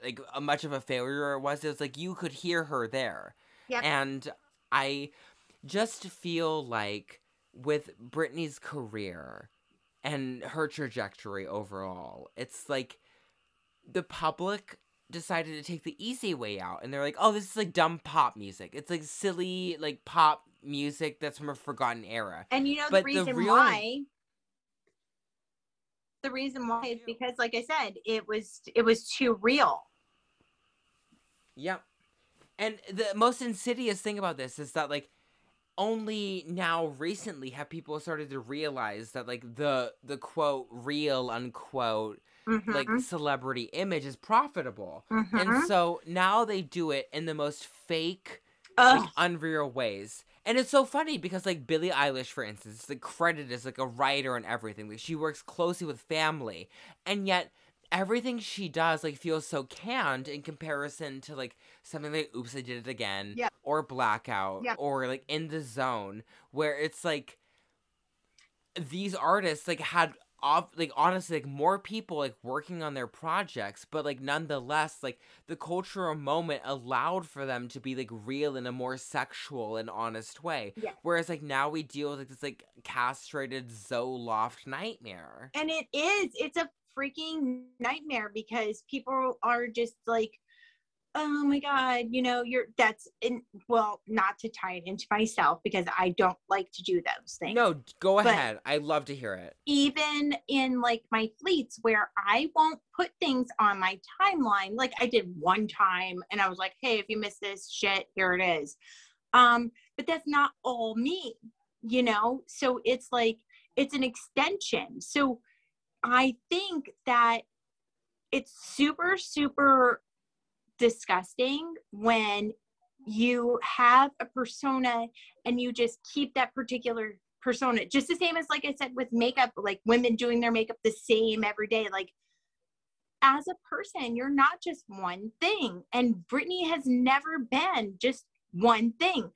like much of a failure it was, it was like you could hear her there. Yep. And I just feel like with Britney's career and her trajectory overall, it's like the public decided to take the easy way out and they're like, "Oh, this is like dumb pop music. It's like silly like pop music that's from a forgotten era." And you know But the the reason real- why? The reason why is because, like I said, it was it was too real. Yep. And the most insidious thing about this is that like only now recently have people started to realize that like the the quote real unquote like Mhm, celebrity image is profitable. mhm. And so now they do it in the most fake like unreal ways. And it's so funny because like Billie Eilish, for instance, is like credited as like a writer and everything. Like she works closely with family. And yet everything she does like feels so canned in comparison to like something like Oops I Did It Again or Blackout or like In the Zone, where it's like these artists like had off like honestly like more people like working on their projects but like nonetheless like the cultural moment allowed for them to be like real in a more sexual and honest way. Yeah. whereas like now we deal with like this like castrated zoloft nightmare. And it is it's a freaking nightmare because people are just like oh my god you know you're that's in well not to tie it into myself because i don't like to do those things No, go But- ahead. I love to hear it. even in like my fleets where I won't put things on my timeline. Like I did one time and I was like, hey, if you miss this shit, here it is. Um, but that's not all me, you know? So it's like it's an extension. So I think that it's super, super disgusting when you have a persona and you just keep that particular persona. Just the same as like i said with makeup like women doing their makeup the same every day. Like as a person you're not just one thing. And Britney has never been just one thing.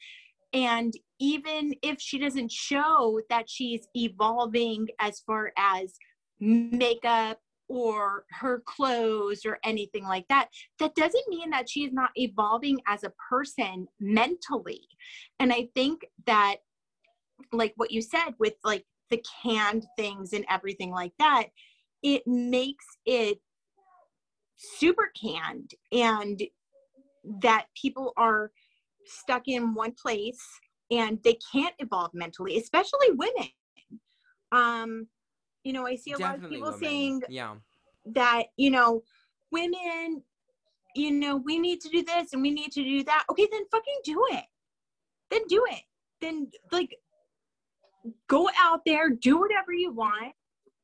And even if she doesn't show that she's evolving as far as makeup or her clothes or anything like that that doesn't mean that she's not evolving as a person mentally. And i think that like what you said with like the canned things and everything like that it makes it super canned and that people are stuck in one place and they can't evolve mentally especially women. Um you know i see a lot of people women. saying Yeah. that you know women you know we need to do this and we need to do that okay then fucking do it then do it then like go out there do whatever you want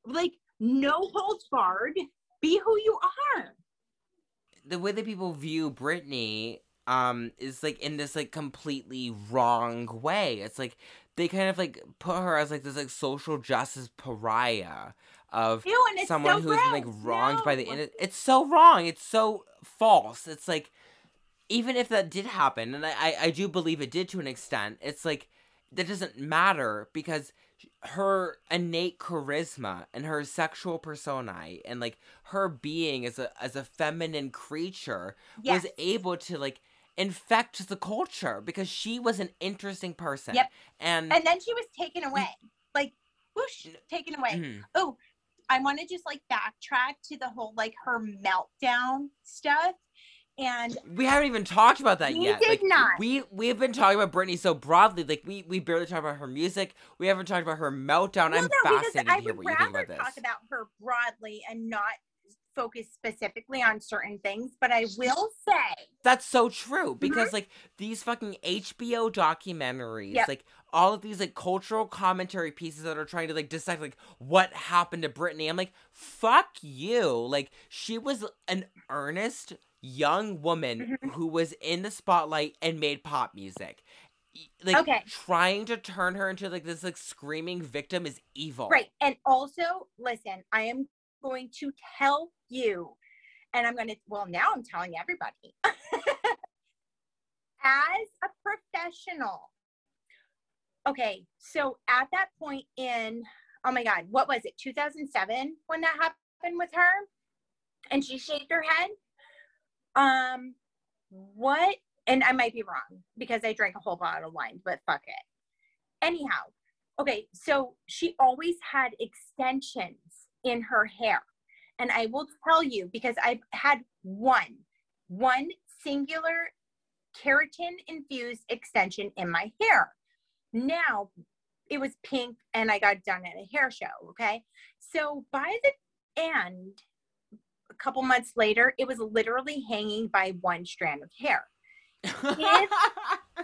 like no holds barred be who you are the way that people view Britney um is like in this like completely wrong way. It's like they kind of like put her as like this like social justice pariah of Ew, someone so who's been like wronged by the No. It's so wrong. It's so false. It's like even if that did happen, and I, I I do believe it did to an extent. It's like that doesn't matter because her innate charisma and her sexual personae and like her being as a as a feminine creature yes. was able to like infect the culture because she was an interesting person. Yep. And, and then she was taken away like whoosh taken away Mhm. oh i want to just like backtrack to the whole like her meltdown stuff and we haven't even talked about that We yet. did like, not. We we've been talking about Britney so broadly. Like we we barely talked about her music. We haven't talked about her meltdown. Well, I'm no, fascinated to hear what you think rather about this. talk about her broadly and not focus specifically on certain things. But I will say, That's so true because like these fucking HBO documentaries, Mm-hmm. Yep. like all of these like cultural commentary pieces that are trying to like dissect like what happened to Britney. I'm like, fuck you. Like she was an earnest young woman Mm-hmm. who was in the spotlight and made pop music. Like Okay. trying to turn her into like this like screaming victim is evil. right. And also, listen, I am going to tell you, and I'm going to, well, now I'm telling everybody. *laughs* As a professional, okay, so at that point in, oh my God, what was it, 2007 when that happened with her? And she shaved her head? Um, what? And I might be wrong because I drank a whole bottle of wine, but fuck it. Anyhow, okay, so she always had extensions in her hair. And I will tell you because I've had one, one singular keratin infused extension in my hair. Now it was pink and I got done at a hair show. Okay. So by the end, a couple months later, it was literally hanging by one strand of hair. *laughs*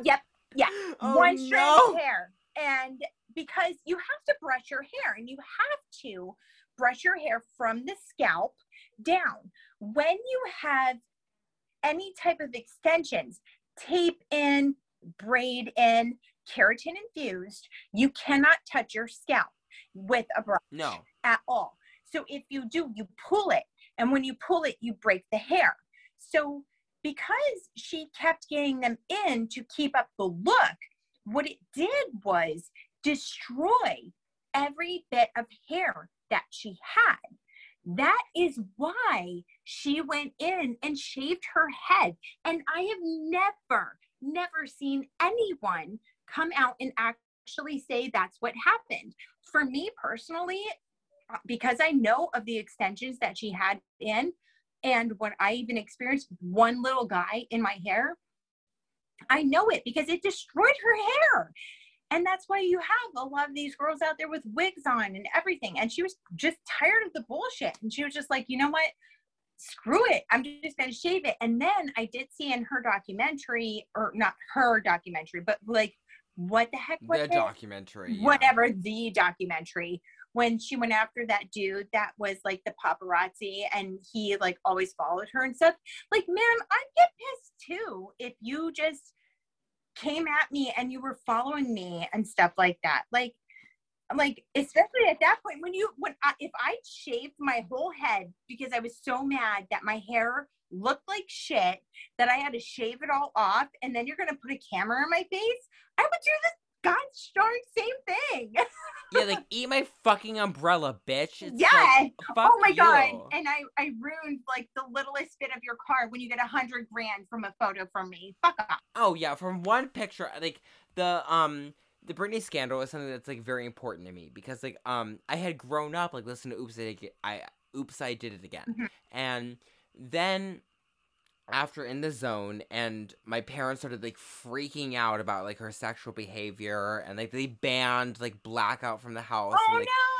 Yep. Yeah. Oh, one strand no. of hair. And because you have to brush your hair and you have to brush your hair from the scalp down. When you have any type of extensions, tape in, braid in, keratin infused, you cannot touch your scalp with a brush No. at all. So if you do, you pull it. And when you pull it, you break the hair. So because she kept getting them in to keep up the look, what it did was destroy every bit of hair that she had. That is why she went in and shaved her head. And I have never, never seen anyone come out and actually say that's what happened. For me personally, because I know of the extensions that she had in, And when I even experienced one little guy in my hair, I know it because it destroyed her hair. And that's why you have a lot of these girls out there with wigs on and everything. And she was just tired of the bullshit. And she was just like, you know what? Screw it. I'm just going to shave it. And then I did see in her documentary, or not her documentary, but like, what the heck was the it? documentary. yeah. Whatever the documentary when she went after that dude that was like the paparazzi and he like always followed her and stuff. Like, man, I'd get pissed too if you just came at me and you were following me and stuff like that. Like, like especially at that point when you when I, if I shaved my whole head because I was so mad that my hair looked like shit that I had to shave it all off and then you're gonna put a camera in my face, I would do the gosh darn same thing. *laughs* yeah, like eat my fucking umbrella, bitch. It's yeah. like, oh my god. And I I ruined like the littlest bit of your car when you get a hundred grand from a photo from me. Fuck off. Oh yeah, from one picture, like the um the Britney scandal is something that's like very important to me because like um I had grown up like listening to Oops I Did It, I Oops I Did It Again, Mhm. and then after in the zone and my parents started like freaking out about like her sexual behavior and like they banned like blackout from the house Oh and, like, no.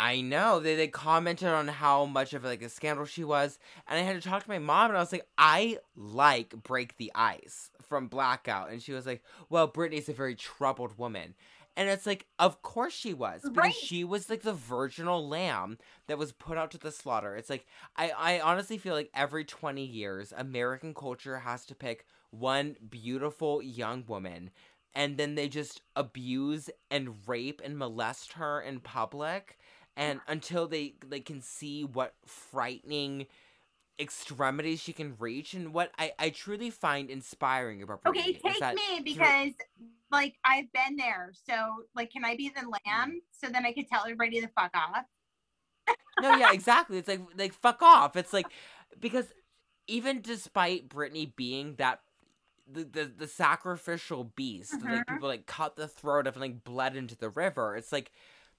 I know they they commented on how much of like a scandal she was, and I had to talk to my mom, and I was like, I like Break the Ice from Blackout, and she was like, Well, britney's a very troubled woman, and it's like, of course she was, because Right. she was like the virginal lamb that was put out to the slaughter. It's like I I honestly feel like every twenty years, American culture has to pick one beautiful young woman and then they just abuse and rape and molest her in public and until they they can see what frightening extremities she can reach and what I, I truly find inspiring about Britney Okay, take me because like I've been there. So like can I be the lamb so then I could tell everybody to fuck off? no yeah *laughs* exactly it's like like fuck off it's like because even despite Britney being that the, the, the sacrificial beast like Mhm. people like cut the throat of and like bled into the river it's like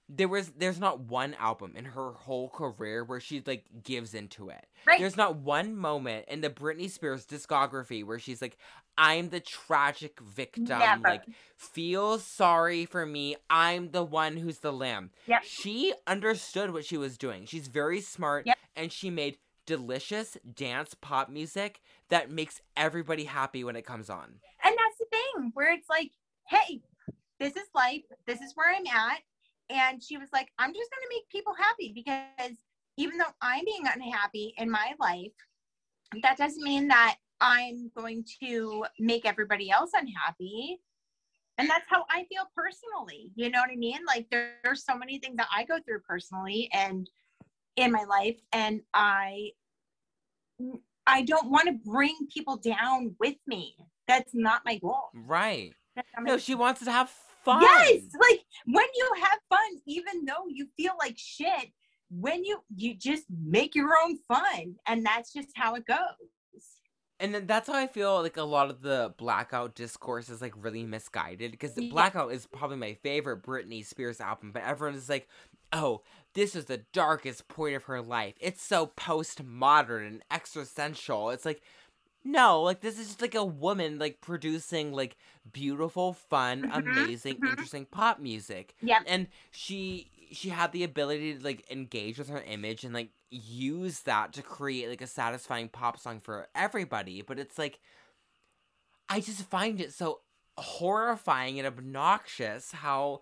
there was there's not one album in her whole career where she like gives into it Right. there's not one moment in the Britney Spears discography where she's like I'm the tragic victim Never. like feel sorry for me I'm the one who's the lamb Yep. she understood what she was doing. She's very smart Yep. and she made delicious dance pop music that makes everybody happy when it comes on. And that's the thing where it's like, hey, this is life. This is where I'm at. And she was like, I'm just going to make people happy because even though I'm being unhappy in my life, that doesn't mean that I'm going to make everybody else unhappy. And that's how I feel personally. You know what I mean? Like there, there's so many things that I go through personally and in my life, and I I don't want to bring people down with me. That's not my goal. Right. No, she wants to have fun. Yes, like when you have fun, even though you feel like shit, when you you just make your own fun, and that's just how it goes. And then that's how I feel like a lot of the blackout discourse is like really misguided because Yeah. blackout is probably my favorite Britney Spears album, but everyone is like, "Oh, this is the darkest point of her life. It's so postmodern and existential." It's like, no, like this is just like a woman like producing like beautiful, fun, Mhm, amazing, mhm. interesting pop music Yeah. and she she had the ability to like engage with her image and like use that to create like a satisfying pop song for everybody but it's like i just find it so horrifying and obnoxious how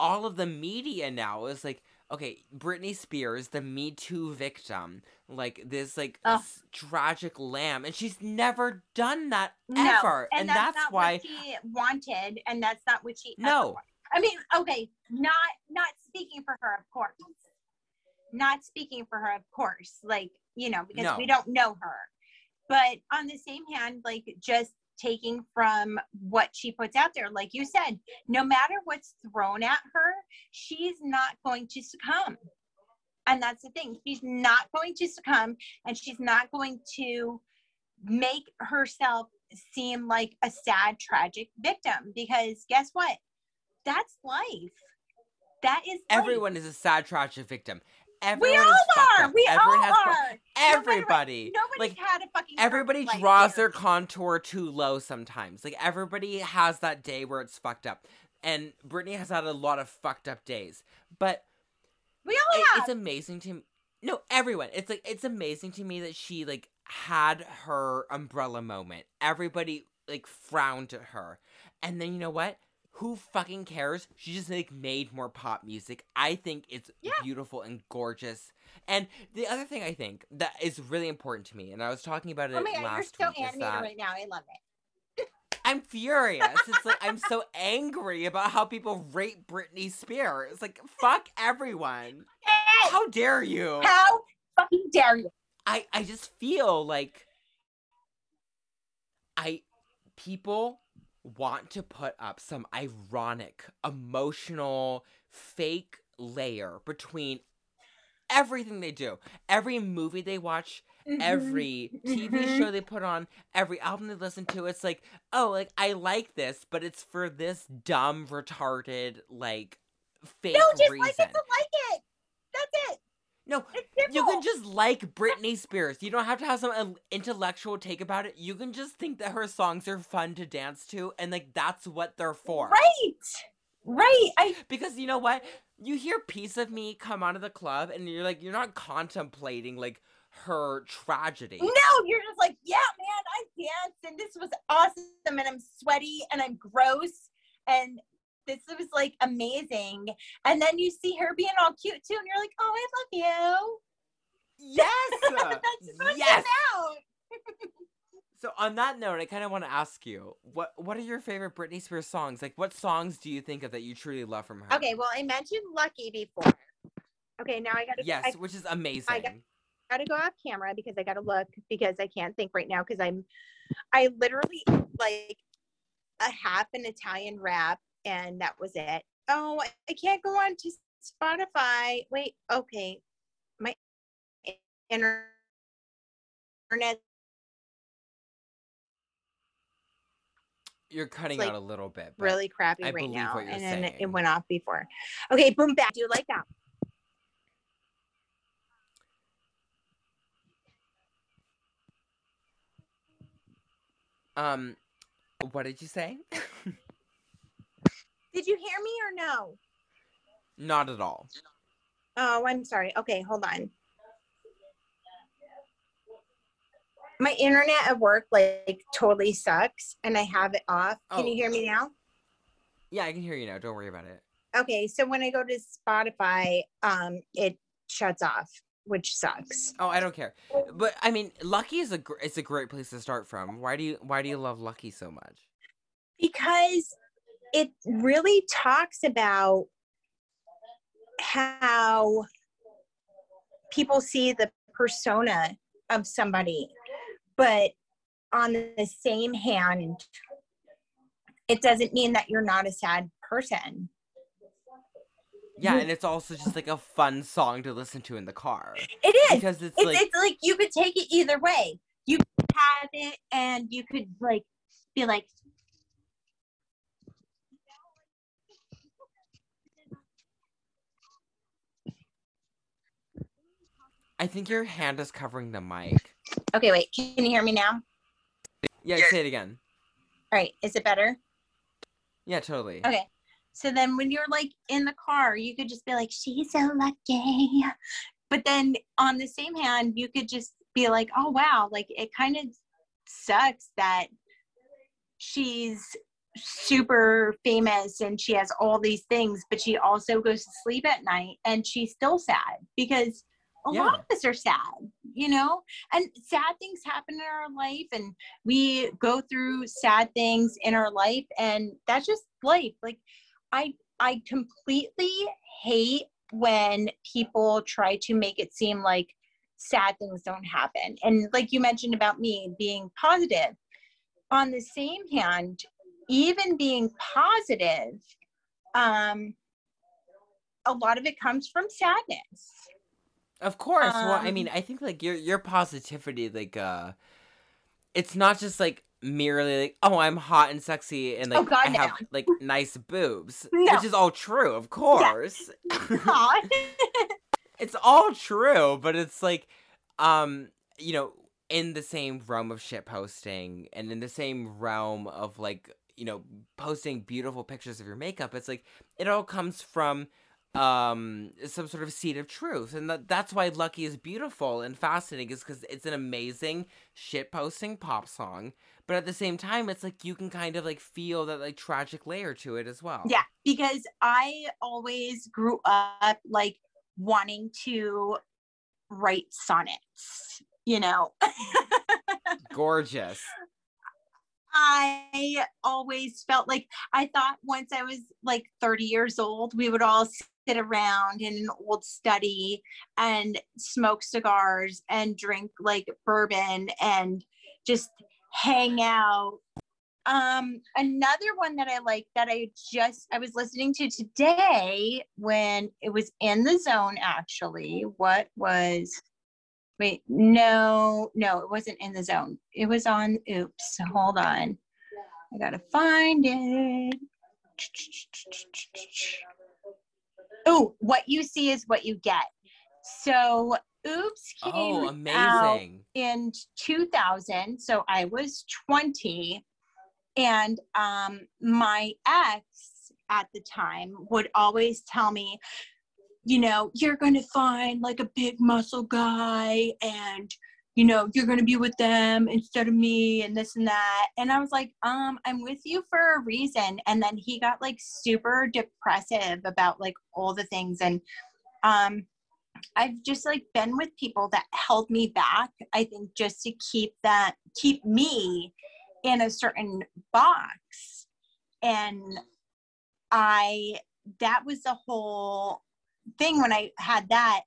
all of the media now is like okay britney spears the me too victim like this like s- tragic lamb and she's never done that No, ever and, that's, not why what she wanted, and that's not what she. No. I mean, okay, not not speaking for her, of course. Not speaking for her, of course. Like you know, because No. we don't know her. But on the same hand, like just taking from what she puts out there, like you said, no matter what's thrown at her, she's not going to succumb. And that's the thing. She's not going to succumb and she's not going to make herself seem like a sad, tragic victim because guess what? That's life. That is life. everyone is a sad tragic victim everyone we all are. up. We everyone all has are. everybody. Nobody's like had a fucking. everybody draws their contour too low sometimes. Like everybody has that day where it's fucked up. And Britney has had a lot of fucked up days. But We all it- have. it's amazing to me. No, everyone. It's like it's amazing to me that she like had her umbrella moment. Everybody like frowned at her, and then you know what? Who fucking cares? She just like made more pop music. I think it's Yeah. beautiful and gorgeous. And the other thing I think that is really important to me, and I was talking about it oh my god, you're so week, animated that right now. I love it. I'm furious. It's like I'm so angry about how people rate Britney Spears. Like fuck everyone. Hey, How dare you? how fucking dare you? I I just feel like I people want to put up some ironic, emotional, fake layer between everything they do. Every movie they watch, Mm-hmm. every TV Mhm. show they put on, every album they listen to, it's like, oh, like I like this, but it's for this dumb, retarded, like fake No, just reason. like it to like it. That's it. No, you can just like Britney Spears. You don't have to have some intellectual take about it. You can just think that her songs are fun to dance to, and like that's what they're for. right, right. I Because you know what? You hear "Piece of Me" come out of the club, and you're like, you're not contemplating like her tragedy. no, you're just like, yeah, man. I danced and this was awesome, and I'm sweaty and I'm gross, and this was like amazing. And then you see her being all cute too, and you're like, oh, I love you. Yes, *laughs* That's yes. So on that note, I kind of want to ask you, what what are your favorite Britney Spears songs? Like, what songs do you think of that you truly love from her? Okay, well, I mentioned Lucky before. Okay, now I gotta Yes, I which is amazing. I gotta go off camera because I gotta look because I can't think right now because I'm I literally like a half an Italian rap and that was it. Oh, I- can't go on to Spotify. Wait, okay. My internet You're cutting like out a little bit. really crappy I right now. And then it went off before. Okay, boom back. Do you like that? Um, what did you say? *laughs* Did you hear me or no? Not at all. Oh, I'm sorry. Okay, hold on. My internet at work like totally sucks and I have it off. Can Oh. you hear me now? Yeah, I can hear you now. Don't worry about it. Okay, so when I go to Spotify, um it shuts off, which sucks. Oh, I don't care. But I mean, Lucky is a gr- it's a great place to start from. Why do you why do you love Lucky so much? Because it really talks about how people see the persona of somebody but on the same hand it doesn't mean that you're not a sad person. Yeah, and it's also just like a fun song to listen to in the car. It is. Because it's, it's, like it's like you could take it either way. You could have it and you could like be like I think your hand is covering the mic. okay wait can you hear me now Yeah, say it again. all right is it better Yeah, totally. Okay. So then when you're like in the car, you could just be like, she's so lucky. But then on the same hand, you could just be like, oh, wow, like it kind of sucks that she's super famous and she has all these things, but she also goes to sleep at night and she's still sad because a lot of us are sad, you know? And sad things happen in our life and we go through sad things in our life and that's just life. Like I I completely hate when people try to make it seem like sad things don't happen. And like you mentioned about me being positive. On the same hand, even being positive, um, a lot of it comes from sadness. Of course. well, I Um, mean, I think like your your positivity, like uh, it's not just like merely like, oh, I'm hot and sexy and like Oh, God, I have like nice boobs, *laughs* No. which is all true, of course. *laughs* Aw. *laughs* it's all true, but it's like, um, you know, in the same realm of shit posting and in the same realm of like, you know, posting beautiful pictures of your makeup, it's like it all comes from um some sort of seed of truth and that, that's why lucky is beautiful and fascinating is because it's an amazing shit posting pop song but at the same time it's like you can kind of like feel that like tragic layer to it as well Yeah, because I always grew up like wanting to write sonnets, you know. *laughs* gorgeous I always felt like I thought once I was like 30 years old, we would all sit around in an old study and smoke cigars and drink like bourbon and just hang out. Um, another one that I like that I just I was listening to today when it was in the zone actually. What was Wait, no, no, it wasn't in the zone. It was on, oops, hold on. I gotta find it. Oh, what you see is what you get. So, oops came oh out amazing in 2000 so i was 20 and um my ex at the time would always tell me you know you're going to find like a big muscle guy and you know you're going to be with them instead of me and this and that and i was like um i'm with you for a reason and then he got like super depressive about like all the things and um I've just like been with people that held me back. I think just to keep that keep me in a certain box. And I that was the whole thing when I had that.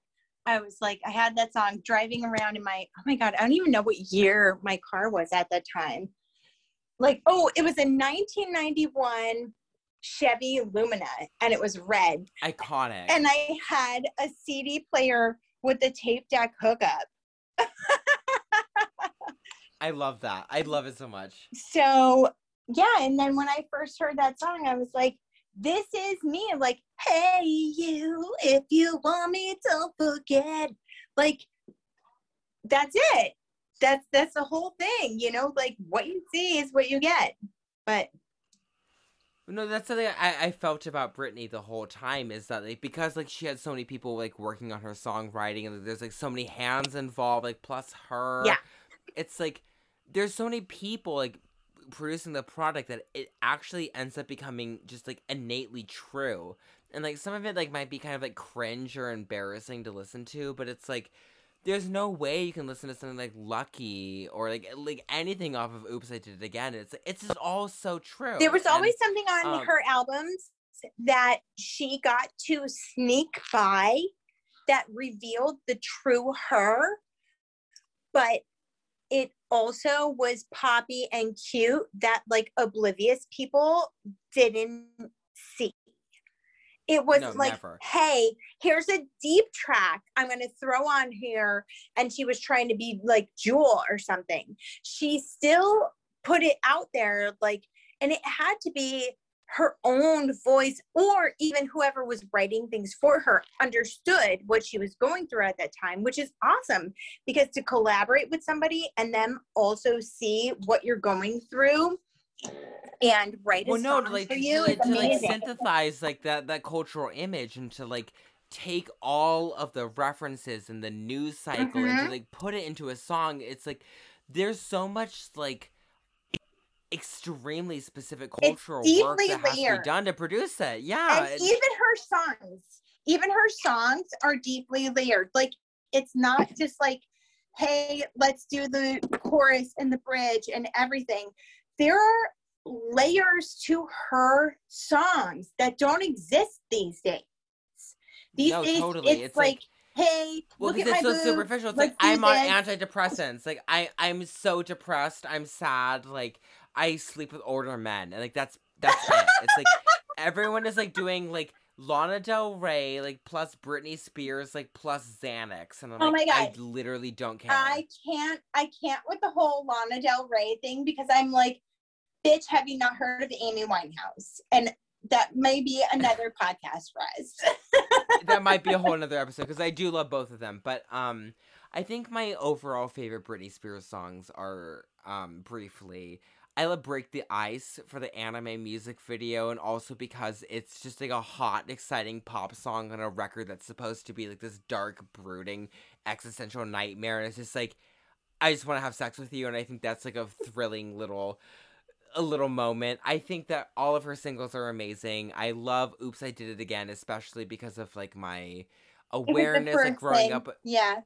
I was like, I had that song driving around in my oh my god, I don't even know what year my car was at that time. Like, oh, it was a 1991 Chevy Lumina and it was red iconic and I had a CD player with the tape deck hookup. *laughs* i love that i love it so much So yeah, and then when I first heard that song, I was like, "This is me." I'm Like, hey you, if you want me, don't forget. Like, that's it. That's that's the whole thing, you know. Like, what you see is what you get. But No, that's something I, I felt about Britney the whole time is that like because like she had so many people like working on her songwriting and there's like so many hands involved like plus her Yeah. it's like there's so many people like producing the product that it actually ends up becoming just like innately true and like some of it like might be kind of like cringe or embarrassing to listen to but it's like there's no way you can listen to something like Lucky or like like anything off of Oops I Did It Again. It's it's just all so true. there was And- always something on um, her albums that she got to sneak by that revealed the true her but it also was poppy and cute that like oblivious people didn't see it was No, like never. hey here's a deep track i'm going to throw on here and she was trying to be like jewel or something she still put it out there like and it had to be her own voice or even whoever was writing things for her understood what she was going through at that time which is awesome because to collaborate with somebody and them also see what you're going through and write a well, no, song to, like, for to, you like, is to like synthesize like that that cultural image and to like take all of the references and the news cycle and Mhm. to like put it into a song. It's like there's so much like extremely specific cultural work that has to be done to produce it. Yeah, and even her songs even her songs are deeply layered like it's not *laughs* just like hey let's do the chorus and the bridge and everything there are layers to her songs that don't exist these days these No, days totally. it's, It's like, like- hey Well, look at because my it's so boob, superficial. It's let's like I'm on antidepressants. Like I, I'm so depressed. I'm sad. Like I sleep with older men, and like that's that's it. It's like *laughs* everyone is like doing like Lana Del Rey, like plus Britney Spears, like plus Xanax, and I'm Oh like, I literally don't care. I can't I can't with the whole Lana Del Rey thing because I'm like, bitch, have you not heard of Amy Winehouse? And that may be another *laughs* podcast for us. that might be a whole *laughs* nother episode because I do love both of them. But um, I think my overall favorite Britney Spears songs are um, briefly. I love Break the Ice for the anime music video, and also because it's just like a hot, exciting pop song on a record that's supposed to be like this dark, brooding, existential nightmare. And it's just like, I just want to have sex with you, and I think that's like a thrilling little a little moment. I think that all of her singles are amazing. I love Oops I Did It Again, especially because of like my It was the awareness like growing thing. up. Yeah.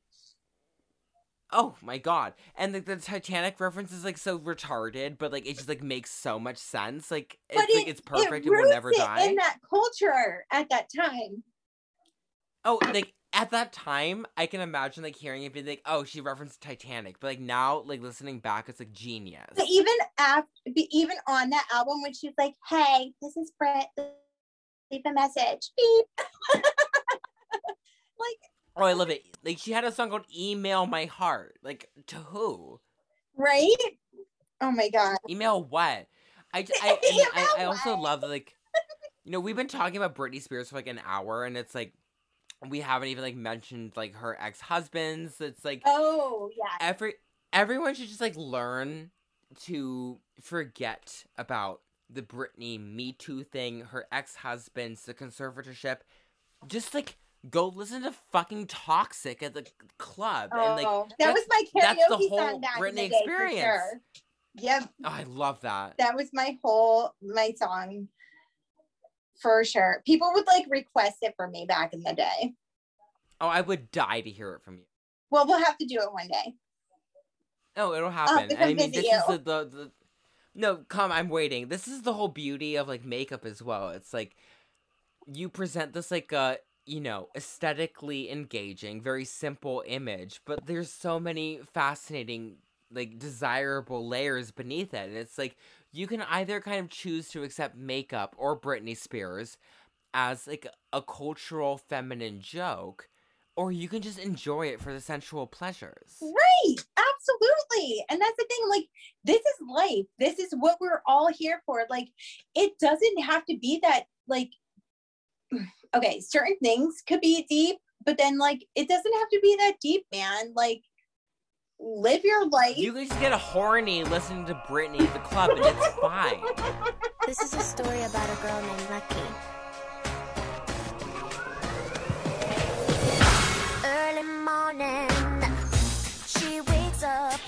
Oh my god. And like the Titanic reference is like so retarded, but like it just like makes so much sense. Like it's but like it's perfect it and will never it die. in that culture at that time. Oh, like at that time, I can imagine like hearing it be like, oh, she referenced Titanic. But like now, like listening back, it's like genius. But even after, even on that album, when she's like, "Hey, this is Brett. Leave a message." Beep. *laughs* like, Oh, I love it. Like she had a song called "Email My Heart." Like to who? right? Oh my god. Email what? I, I, I, I also love like, you know, we've been talking about Britney Spears for like an hour, and it's like we haven't even like mentioned like her ex husbands. It's like Oh yeah. every everyone should just like learn to forget about the Britney Me Too thing, her ex husbands, the conservatorship. Just like go listen to fucking Toxic at the club, and like oh, that was my karaoke that's the whole song back in Britney the day experience. sure. Yep, oh, I love that. that was my whole my song for sure. People would like request it for me back in the day. Oh, I would die to hear it from you. Well, we'll have to do it one day. Oh, it'll happen. I mean, this is the, the the. No, come. I'm waiting. This is the whole beauty of like makeup as well. It's like you present this like uh you know aesthetically engaging, very simple image, but there's so many fascinating like desirable layers beneath it, and it's like you can either kind of choose to accept makeup or Britney Spears as like a cultural feminine joke. Or you can just enjoy it for the sensual pleasures. Right, absolutely. And that's the thing, like, this is life. This is what we're all here for. Like, it doesn't have to be that, like, okay, certain things could be deep, but then, like, it doesn't have to be that deep, man. Like, live your life. You can just get a horny listening to Britney at the club, and it's *laughs* fine. This is a story about a girl named Lucky. Early morning, she wakes up